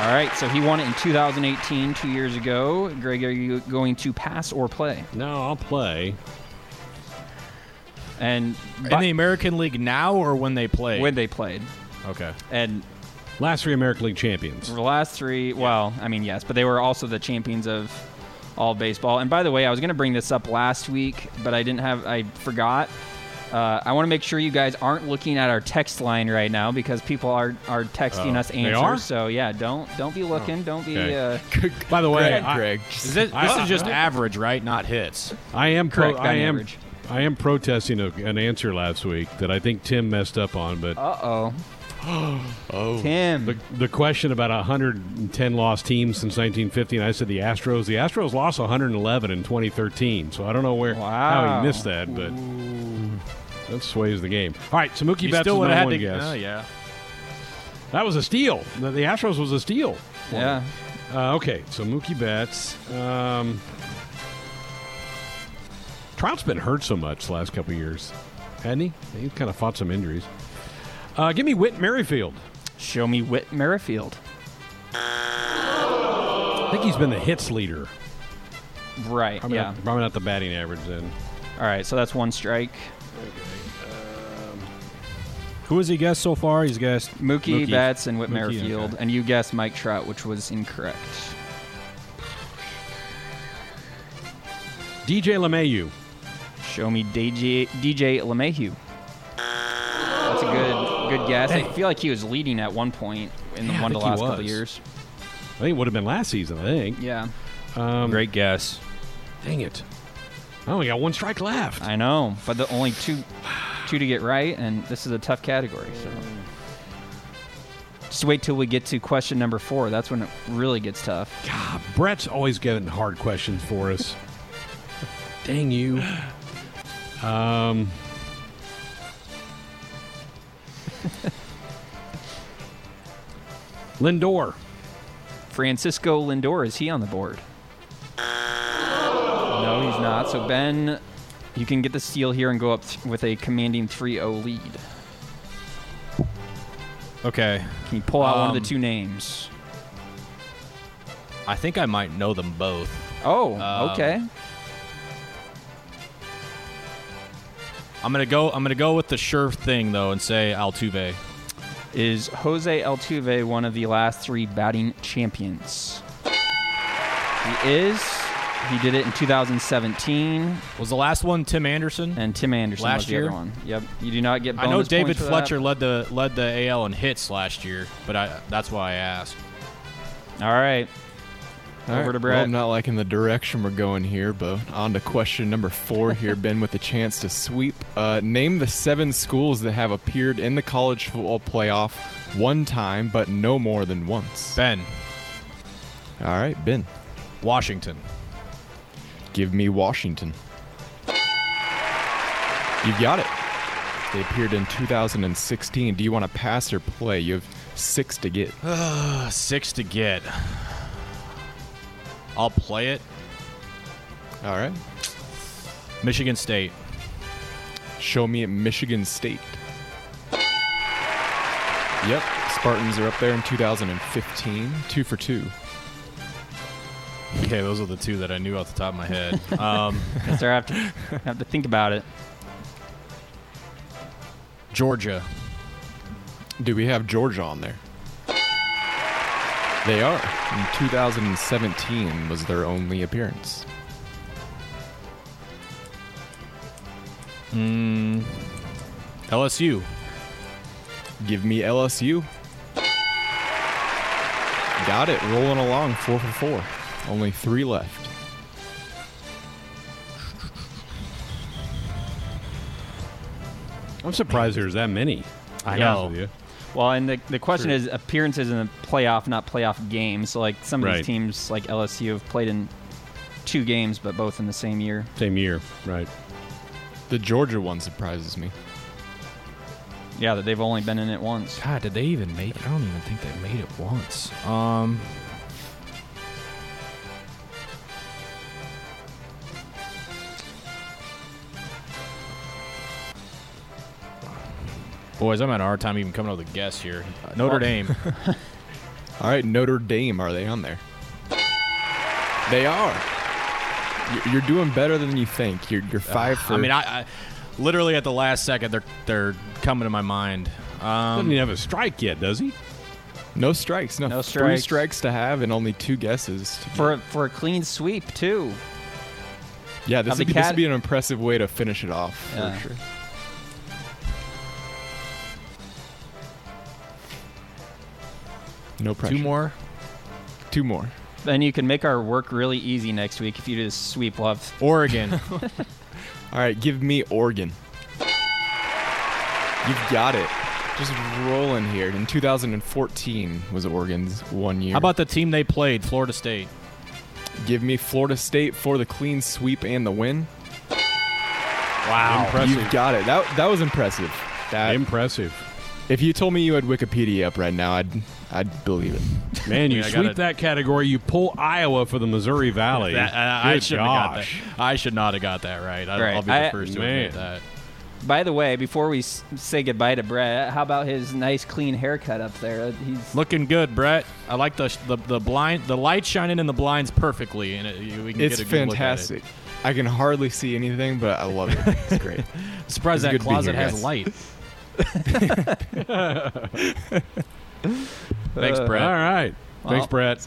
All right, so he won it in 2018, two years ago. Greg, are you going to pass or play? No, I'll play. And in the American League now or when they played? when they played, okay, and Last three American League champions. the last three, well, I mean, yes, but they were also the champions of all baseball. And by the way, I was going to bring this up last week, but I didn't have, I forgot. Uh, I want to make sure you guys aren't looking at our text line right now because people are are texting Oh, us they answers. are? So yeah, don't don't be looking. don't be. okay. Uh, By the way, Greg, I, Greg. is this, this I- is just average, right? Not hits. I am Correct, pro- I am average. I am protesting a, an answer last week that I think Tim messed up on, but Uh oh. Oh, Tim. the, the question about 110 lost teams since 1950, and I said the Astros. The Astros lost 111 in 2013, so I don't know where how he missed that, but that sways the game. All right, so Mookie You Betts still is would have one had to guess. Oh, yeah. That was a steal. The, the Astros was a steal. yeah. Uh, okay, so Mookie Betts. Um, Trout's been hurt so much the last couple years, hadn't he? He's kind of fought some injuries. Uh, give me Whit Merrifield. Show me Whit Merrifield. I think he's been the hits leader. Right. Probably, yeah. not, probably not the batting average then. All right. So that's one strike. Who has he guessed so far? He's guessed Mookie, Mookie. Betts and Whit Mookie, Merrifield, okay. and you guessed Mike Trout, which was incorrect. DJ LeMahieu. Show me DJ DJ LeMahieu. That's a good good guess. I feel like he was leading at one point in the Yeah, I one of the think he last couple was. years. I think it would have been last season, I think. Yeah, Um, Great guess. Dang it. I only got one strike left. I know, but the only two two to get right, and this is a tough category. So just wait till we get to question number four. That's when it really gets tough. God, Brett's always getting hard questions for us. Dang you. Um, Lindor. Francisco Lindor is he on the board? No, he's not. So Ben, you can get the steal here and go up th- with a commanding 3-0 lead. Okay. Can you pull out one of Um, the two names? I think I might know them both. Oh, um, okay. I'm gonna go. I'm gonna go with the sure thing though, and say Altuve. Is Jose Altuve one of the last three batting champions? He is. He did it in 2017, Was the last one Tim Anderson? and Tim Anderson Last was the year? other one. Yep. You do not get. I know bonus David points for that. Fletcher led the led the AL in hits last year, but I that's why I asked. All right. All Over right, to Well, I'm not liking the direction we're going here, but on to question number four here, Ben, with a chance to sweep. Uh, name the seven schools that have appeared in the college football playoff one time, but no more than once. Ben, All right, Ben, Washington, give me Washington. You've got it. They appeared in 2016. Do you want to pass or play? You have six to get. uh, six to get. I'll play it. All right. Michigan State, Show me at Michigan State. Yep, Spartans are up there in 2015. Two for two. Okay, those are the two that I knew off the top of my head. Um, So I have to have to think about it. Georgia, Do we have Georgia on there? They are. In 2017 was their only appearance. mm, LSU, Give me LSU. Got it. Rolling along, four for four. Only three left. I'm surprised there's that many. I To be honest know. with. Well, and the, the question Sure. is appearances in the playoff, not playoff games. So, like some of Right. these teams, like LSU, have played in two games, but both in the same year. Same year, right? The Georgia one surprises me. Yeah, that they've only been in it once. God, did they even make? I don't even think they made it once. Um, boys, I'm having a hard time even coming up with a guess here. Uh, Notre Dame. All right, Notre Dame, are they on there? They are. You- You're doing better than you think. You're, you're five for. I mean, I, I literally at the last second they're they're coming to my mind. Doesn't Um, even have a strike yet, does he? no strikes. No, No Three strikes. strikes to have and only two guesses. to For a, for a clean sweep too. Yeah, this Of would, the be, this cat- would be an impressive way to finish it off. Yeah. For sure. No pressure. two more. Two more. Then you can make our work really easy next week if you just sweep. We'll Oregon. All right, give me Oregon. You've got it. Just rolling here. In 2014 was Oregon's one year. How about the team they played, Florida State? Give me Florida State for the clean sweep and the win. Wow. Impressive. You've got it. That that was impressive. That Impressive. If you told me you had Wikipedia up right now, I'd I'd believe it. Man, you Yeah, I sweep gotta- that category. You pull Iowa for the Missouri Valley. That- I, I Good shouldn't have got that. gosh. I should not have got that right. I, Right. I'll be the I- first to Man. admit that. By the way, before we say goodbye to Brett, how about his nice clean haircut up there? He's Looking good, Brett. I like the the, the blind, the light shining in the blinds perfectly, and it, we can It's get a good look at it. fantastic. I can hardly see anything, but I love it. It's great. Surprised It's that good to be closet here, has guys. light. Thanks, Uh, Brett. All right. Thanks, Well- Brett.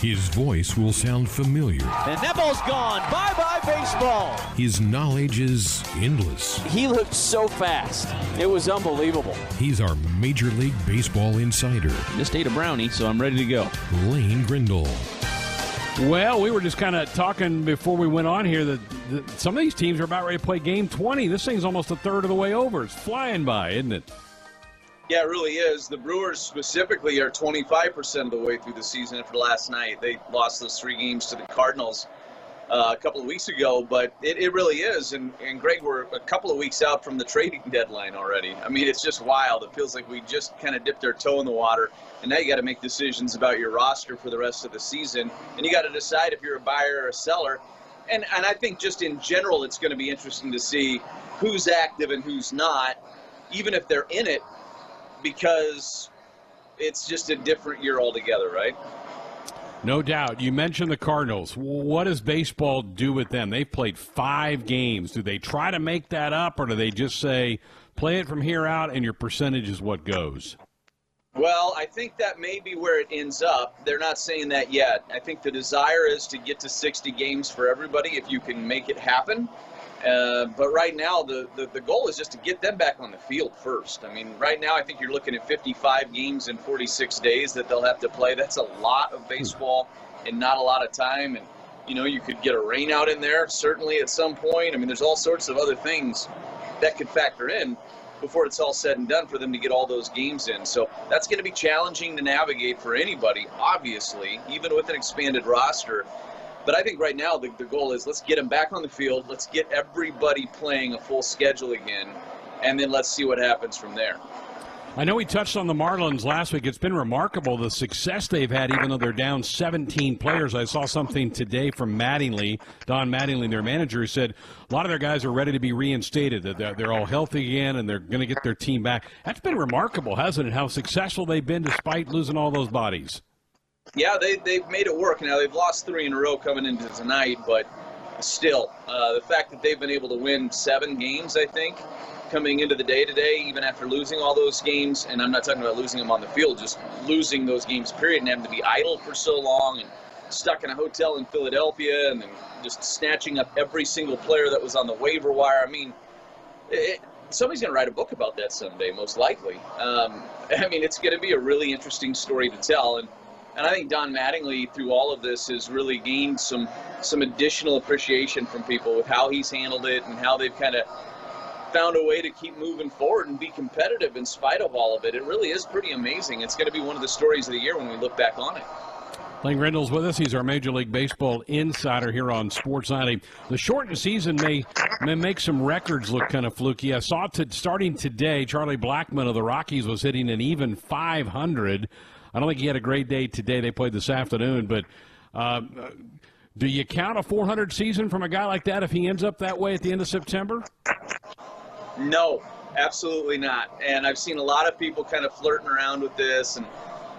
His voice will sound familiar. And that ball's gone. Bye bye, baseball. His knowledge is endless. He looked so fast. It was unbelievable. He's our Major League Baseball insider, Just ate a brownie, so I'm ready to go. Lane Grindle. Well, we were just kind of talking before we went on here that, that some of these teams are about ready to play game 20. This thing's almost a third of the way over. It's flying by, isn't it? Yeah, it really is. The Brewers specifically are 25% of the way through the season after last night. They lost those three games to the Cardinals uh, a couple of weeks ago, but it, it really is. And, and Greg, we're a couple of weeks out from the trading deadline already. I mean, it's just wild. It feels like we just kind of dipped our toe in the water, and now you got to make decisions about your roster for the rest of the season, and you got to decide if you're a buyer or a seller. And, and I think just in general, it's going to be interesting to see who's active and who's not, even if they're in it because it's just a different year altogether, right? No doubt. You mentioned the Cardinals. What does baseball do with them? They've played five games. Do they try to make that up, or do they just say, play it from here out and your percentage is what goes? Well, I think that may be where it ends up. They're not saying that yet. I think the desire is to get to 60 games for everybody if you can make it happen. Uh, but right now, the, the, the goal is just to get them back on the field first. I mean, right now, I think you're looking at 55 games in 46 days that they'll have to play. That's a lot of baseball and not a lot of time. And, you know, you could get a rain out in there, certainly at some point. I mean, there's all sorts of other things that could factor in before it's all said and done for them to get all those games in. So that's going to be challenging to navigate for anybody, obviously, even with an expanded roster. But I think right now the, the goal is let's get them back on the field. Let's get everybody playing a full schedule again, and then let's see what happens from there. I know we touched on the Marlins last week. It's been remarkable the success they've had, even though they're down 17 players. I saw something today from Mattingly, Don Mattingly, their manager, who said a lot of their guys are ready to be reinstated, that they're all healthy again, and they're going to get their team back. That's been remarkable, hasn't it? How successful they've been despite losing all those bodies. Yeah, they, they've made it work. Now, they've lost three in a row coming into tonight, but still, uh, the fact that they've been able to win seven games, I think, coming into the day today, even after losing all those games, and I'm not talking about losing them on the field, just losing those games, period, and having to be idle for so long and stuck in a hotel in Philadelphia and then just snatching up every single player that was on the waiver wire. I mean, it, somebody's going to write a book about that someday, most likely. Um, I mean, it's going to be a really interesting story to tell, and and I think Don Mattingly, through all of this, has really gained some some additional appreciation from people with how he's handled it and how they've kind of found a way to keep moving forward and be competitive in spite of all of it. It really is pretty amazing. It's going to be one of the stories of the year when we look back on it. Lane Grindle's with us. He's our Major League Baseball insider here on Sports Night. The shortened season may may make some records look kind of fluky. I saw starting today, Charlie Blackmon of the Rockies was hitting an even 500. I don't think he had a great day today. They played this afternoon, but uh, do you count a 400 season from a guy like that if he ends up that way at the end of September? No, absolutely not. And I've seen a lot of people kind of flirting around with this and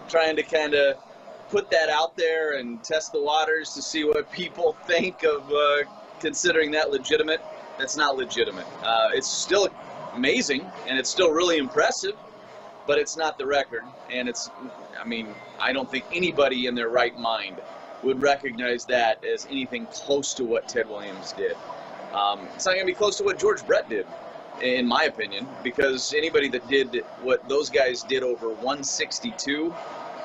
trying to kind of put that out there and test the waters to see what people think of uh, considering that legitimate. That's not legitimate. Uh, it's still amazing and it's still really impressive, but it's not the record. And it's, I mean, I don't think anybody in their right mind would recognize that as anything close to what Ted Williams did. Um, it's not going to be close to what George Brett did, in my opinion, because anybody that did what those guys did over 162,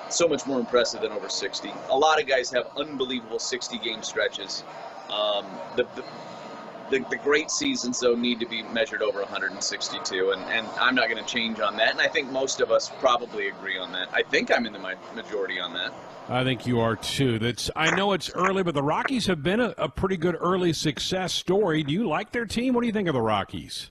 so much more impressive than over 60. A lot of guys have unbelievable 60 game stretches. Um, the, the the, the great seasons though need to be measured over 162 and, and i'm not going to change on that and i think most of us probably agree on that i think i'm in the majority on that I think you are too. That's I know it's early, but the Rockies have been a, a, pretty good early success story. Do you like their team? What do you think of the Rockies?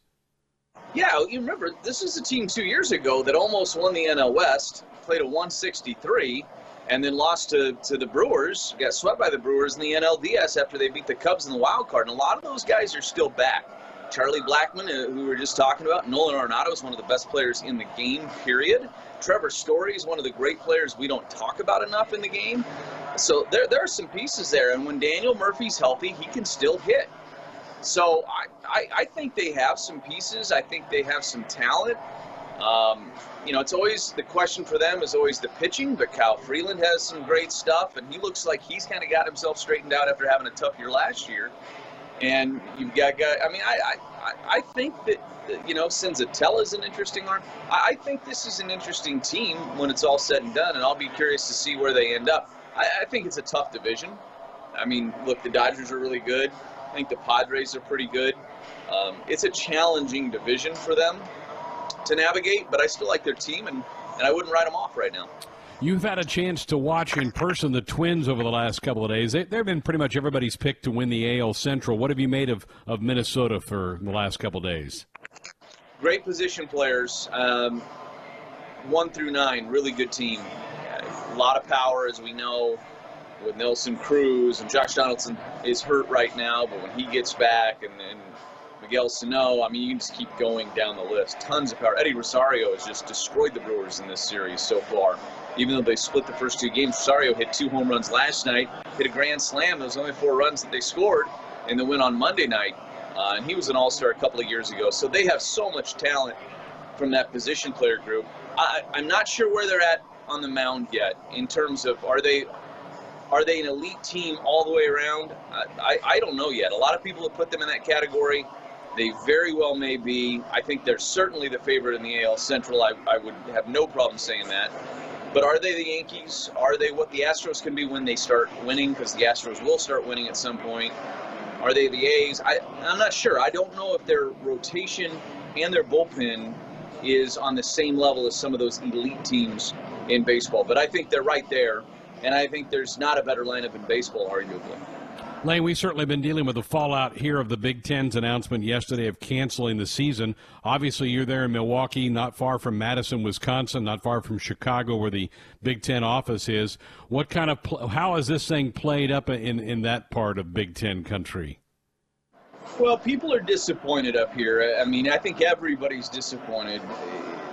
Yeah, you remember this is a team two years ago that almost won the NL West, played a 163, and then lost to, to the Brewers, got swept by the Brewers in the NLDS after they beat the Cubs in the wild card. And a lot of those guys are still back. Charlie Blackmon, uh, who we were just talking about, Nolan Arenado is one of the best players in the game, period. Trevor Story is one of the great players we don't talk about enough in the game. So there, there are some pieces there. And when Daniel Murphy's healthy, he can still hit. So I, I, I think they have some pieces. I think they have some talent. Um, you know, it's always the question for them is always the pitching, but Kyle Freeland has some great stuff, and he looks like he's kind of got himself straightened out after having a tough year last year. And you've got guys. I mean, I I, I think that you know Senzatela is an interesting arm. I, I think this is an interesting team when it's all said and done, and I'll be curious to see where they end up. I, I think it's a tough division. I mean, look, the Dodgers are really good. I think the Padres are pretty good. Um, it's a challenging division for them to navigate, but I still like their team, and, and I wouldn't write them off right now. You've had a chance to watch in person the Twins over the last couple of days. They, they've been pretty much everybody's pick to win the AL Central. What have you made of, of Minnesota for the last couple of days? Great position players. Um, one through nine, really good team. A lot of power, as we know, with Nelson Cruz and Josh Donaldson is hurt right now, but when he gets back and, and Miguel Sano. I mean, you can just keep going down the list. Tons of power. Eddie Rosario has just destroyed the Brewers in this series so far. Even though they split the first two games, Rosario hit two home runs last night, hit a grand slam. Those only four runs that they scored in the win on Monday night. Uh, and he was an All Star a couple of years ago. So they have so much talent from that position player group. I, I'm not sure where they're at on the mound yet in terms of are they are they an elite team all the way around? I, I, I, don't know yet. A lot of people have put them in that category. They very well may be. I think they're certainly the favorite in the AL Central. I, I would have no problem saying that. But are they the Yankees? Are they what the Astros can be when they start winning? Because the Astros will start winning at some point. Are they the A's? I, I'm not sure. I don't know if their rotation and their bullpen is on the same level as some of those elite teams in baseball. But I think they're right there. And I think there's not a better lineup in baseball, arguably. Lane, we've certainly been dealing with the fallout here of the Big Ten's announcement yesterday of canceling the season. Obviously, you're there in Milwaukee, not far from Madison, Wisconsin, not far from Chicago, where the Big Ten office is. What kind of pl- how is this thing played up in in that part of Big Ten country? Well, people are disappointed up here. I mean, I think everybody's disappointed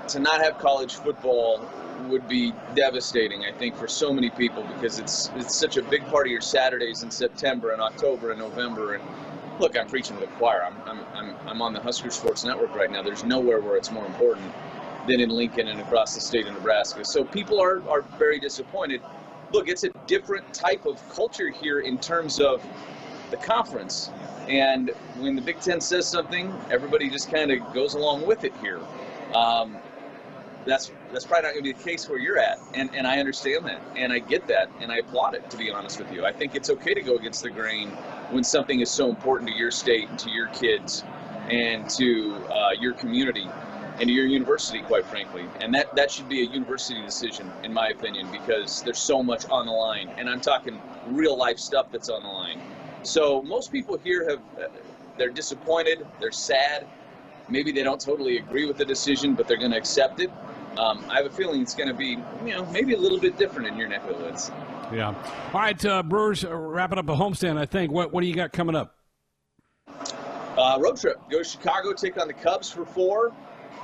to not have college football would be devastating, I think, for so many people because it's it's such a big part of your Saturdays in September and October and November. And look, I'm preaching to the choir. I'm I'm I'm, I'm on the Husker Sports Network right now. There's nowhere where it's more important than in Lincoln and across the state of Nebraska. So people are are very disappointed. Look, it's a different type of culture here in terms of the conference. And when the Big Ten says something, everybody just kind of goes along with it here. Um, that's that's probably not going to be the case where you're at, and and I understand that, and I get that, and I applaud it. To be honest with you, I think it's okay to go against the grain when something is so important to your state and to your kids, and to uh, your community, and to your university, quite frankly. And that that should be a university decision, in my opinion, because there's so much on the line, and I'm talking real life stuff that's on the line. So most people here have uh, they're disappointed, they're sad. Maybe they don't totally agree with the decision, but they're going to accept it um, I have a feeling it's going to be, you know, maybe a little bit different in your neck of the woods. Yeah. All right, uh, Brewers, uh, wrapping up a homestand, I think. What, what do you got coming up? Uh, road trip. Go to Chicago, take on the Cubs for four,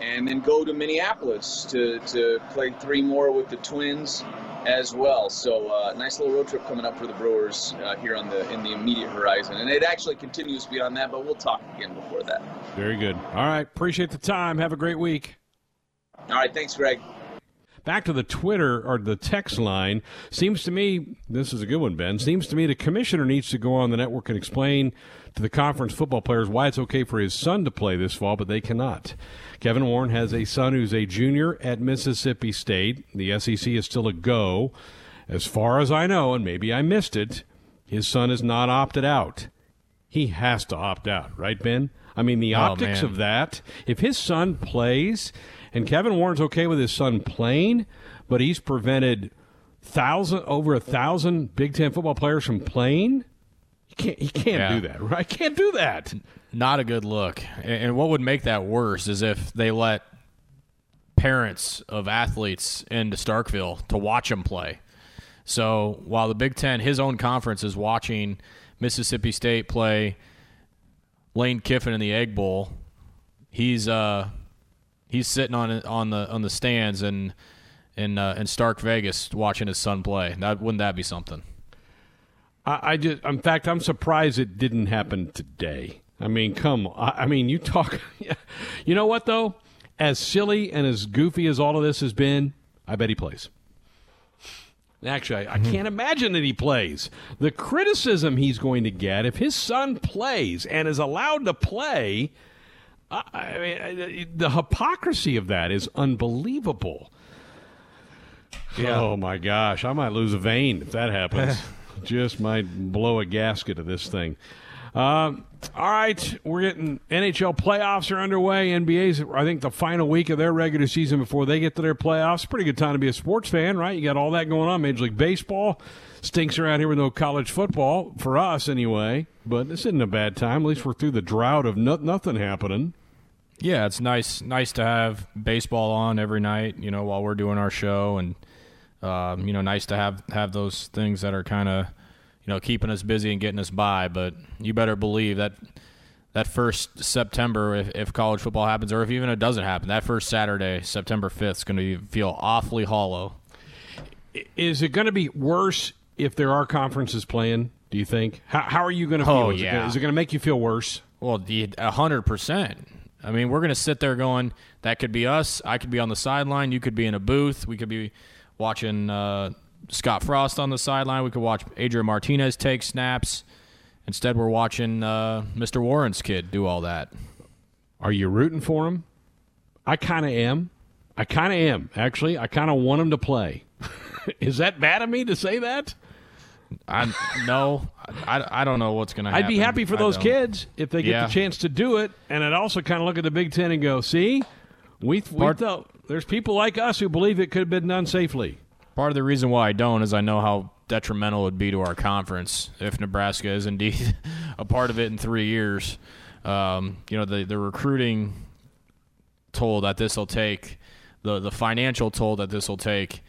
and then go to Minneapolis to, to play three more with the Twins as well. So uh, nice little road trip coming up for the Brewers uh, here on the in the immediate horizon, and it actually continues beyond that. But we'll talk again before that. Very good. All right, appreciate the time. Have a great week. All right, thanks, Greg. Back to the Twitter or the text line. Seems to me, this is a good one, Ben. Seems to me the commissioner needs to go on the network and explain to the conference football players why it's okay for his son to play this fall, but they cannot. Kevin Warren has a son who's a junior at Mississippi State. The SEC is still a go. As far as I know, and maybe I missed it, his son is not opted out. he has to opt out, right, Ben? I mean, the Oh, optics man. of that. If his son plays, and Kevin Warren's okay with his son playing, but he's prevented thousand over a thousand Big Ten football players from playing. He can't. He can't Yeah. do that, right? Can't do that. Not a good look. And and what would make that worse is if they let parents of athletes into Starkville to watch them play. So while the Big Ten, his own conference, is watching Mississippi State play Lane Kiffin in the Egg Bowl, he's uh he's sitting on on the on the stands in in uh, in Stark Vegas watching his son play. That wouldn't that be something? I, I just, in fact, I'm surprised it didn't happen today. I mean, come, I, I mean, you talk, you know what though? As silly and as goofy as all of this has been, I bet he plays. Actually, I, I can't imagine that he plays. The criticism he's going to get if his son plays and is allowed to play, I, mean, the hypocrisy of that is unbelievable. Yeah. Oh my gosh, I might lose a vein if that happens. Just might blow a gasket of this thing. Um, all right, we're getting NHL playoffs are underway. NBA's I think the final week of their regular season before they get to their playoffs. Pretty good time to be a sports fan, right? You got all that going on. Major League Baseball stinks around here with no college football for us anyway. But this isn't a bad time. At least we're through the drought of no- nothing happening. Yeah, it's nice nice to have baseball on every night, you know, while we're doing our show, and um, you know, nice to have have those things that are kind of you know keeping us busy and getting us by. But you better believe that that first September, if, if college football happens, or if even it doesn't happen, that first Saturday, September fifth, is going to feel awfully hollow. Is it going to be worse if there are conferences playing? Do you think? How, how are you going to feel? Oh, is, it yeah. gonna, is it going to make you feel worse? Well, a hundred percent. I mean, we're going to sit there going, that could be us. I could be on the sideline. You could be in a booth. We could be watching uh, Scott Frost on the sideline. We could watch Adrian Martinez take snaps. Instead, we're watching uh, Mr. Warren's kid do all that. Are you rooting for him? I kind of am. I kind of am actually. I kind of want him to play. is that bad of me to say that? I no, I, I don't know what's going to happen. I'd be happy for those kids if they get Yeah. the chance to do it, and I'd also kind of look at the Big Ten and go, "See, we we Part- thought there's people like us who believe it could have been done safely." Part of the reason why I don't is I know how detrimental it would be to our conference if Nebraska is indeed a part of it in three years. Um, you know, the the recruiting toll that this will take, the the financial toll that this will take.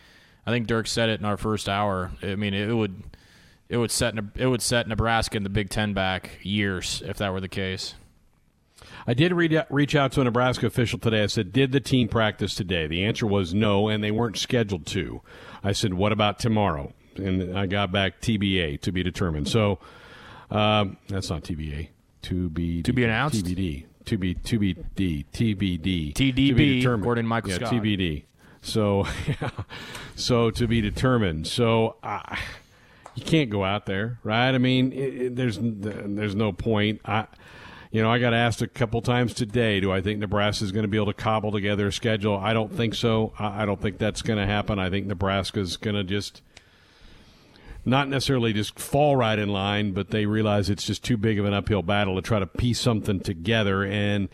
I think Dirk said it in our first hour. I mean, it would it would set it would set Nebraska and the Big Ten back years if that were the case. I did read, reach out to a Nebraska official today. I said, "Did the team practice today?" The answer was no, and they weren't scheduled to. I said, "What about tomorrow?" And I got back TBA to be determined. So um, that's not TBA. To be To be announced? TBD. To be to be D TBD. TDB, To be determined. according Michael yeah, Scott. TBD. So yeah, so to be determined. So. Uh, you can't go out there, right? I mean, it, it, there's there's no point. I, you know, I got asked a couple times today, do I think Nebraska is going to be able to cobble together a schedule? I don't think so. I, I don't think that's going to happen. I think Nebraska's going to just not necessarily just fall right in line, but they realize it's just too big of an uphill battle to try to piece something together. And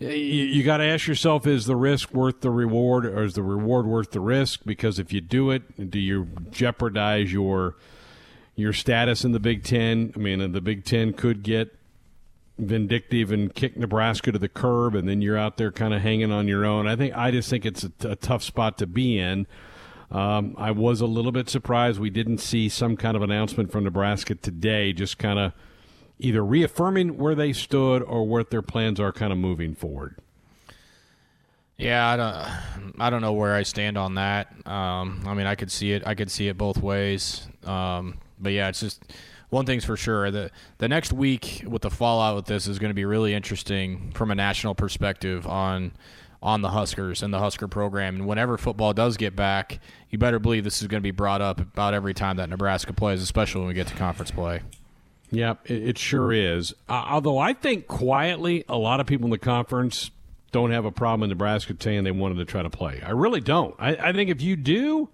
you, you got to ask yourself: Is the risk worth the reward, or is the reward worth the risk? Because if you do it, do you jeopardize your your status in the Big Ten? I mean, the Big Ten could get vindictive and kick Nebraska to the curb, and then you're out there kind of hanging on your own. I think I just think it's a, a tough spot to be in. Um, I was a little bit surprised we didn't see some kind of announcement from Nebraska today, just kind of either reaffirming where they stood or what their plans are, kind of moving forward. Yeah, I don't, I don't know where I stand on that. Um, I mean, I could see it. I could see it both ways. Um, but yeah, it's just one thing's for sure. The the next week with the fallout with this is going to be really interesting from a national perspective on on the Huskers and the Husker program. And whenever football does get back, you better believe this is going to be brought up about every time that Nebraska plays, especially when we get to conference play. Yep, it, it sure is. Uh, although I think quietly, a lot of people in the conference don't have a problem in Nebraska saying they wanted to try to play. I really don't. I, I think if you do,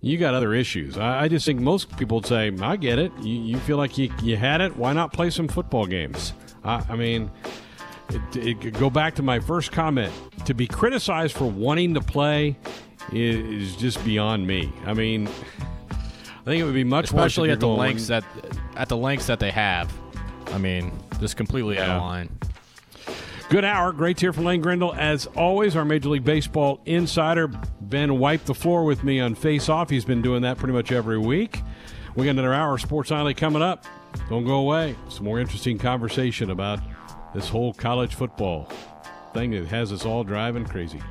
you got other issues. I, I just think most people would say, I get it. You, you feel like you, you had it. Why not play some football games? I, I mean, it, it go back to my first comment. To be criticized for wanting to play is, is just beyond me. I mean, I think it would be much especially at the lengths that at the lengths that they have. I mean, just completely out of line. Good hour. Great to hear from Lane Grindle. As always, our Major League Baseball insider, Ben, wiped the floor with me on Face Off. He's been doing that pretty much every week. We got another hour of Sports Nightly coming up. Don't go away. Some more interesting conversation about this whole college football thing that has us all driving crazy.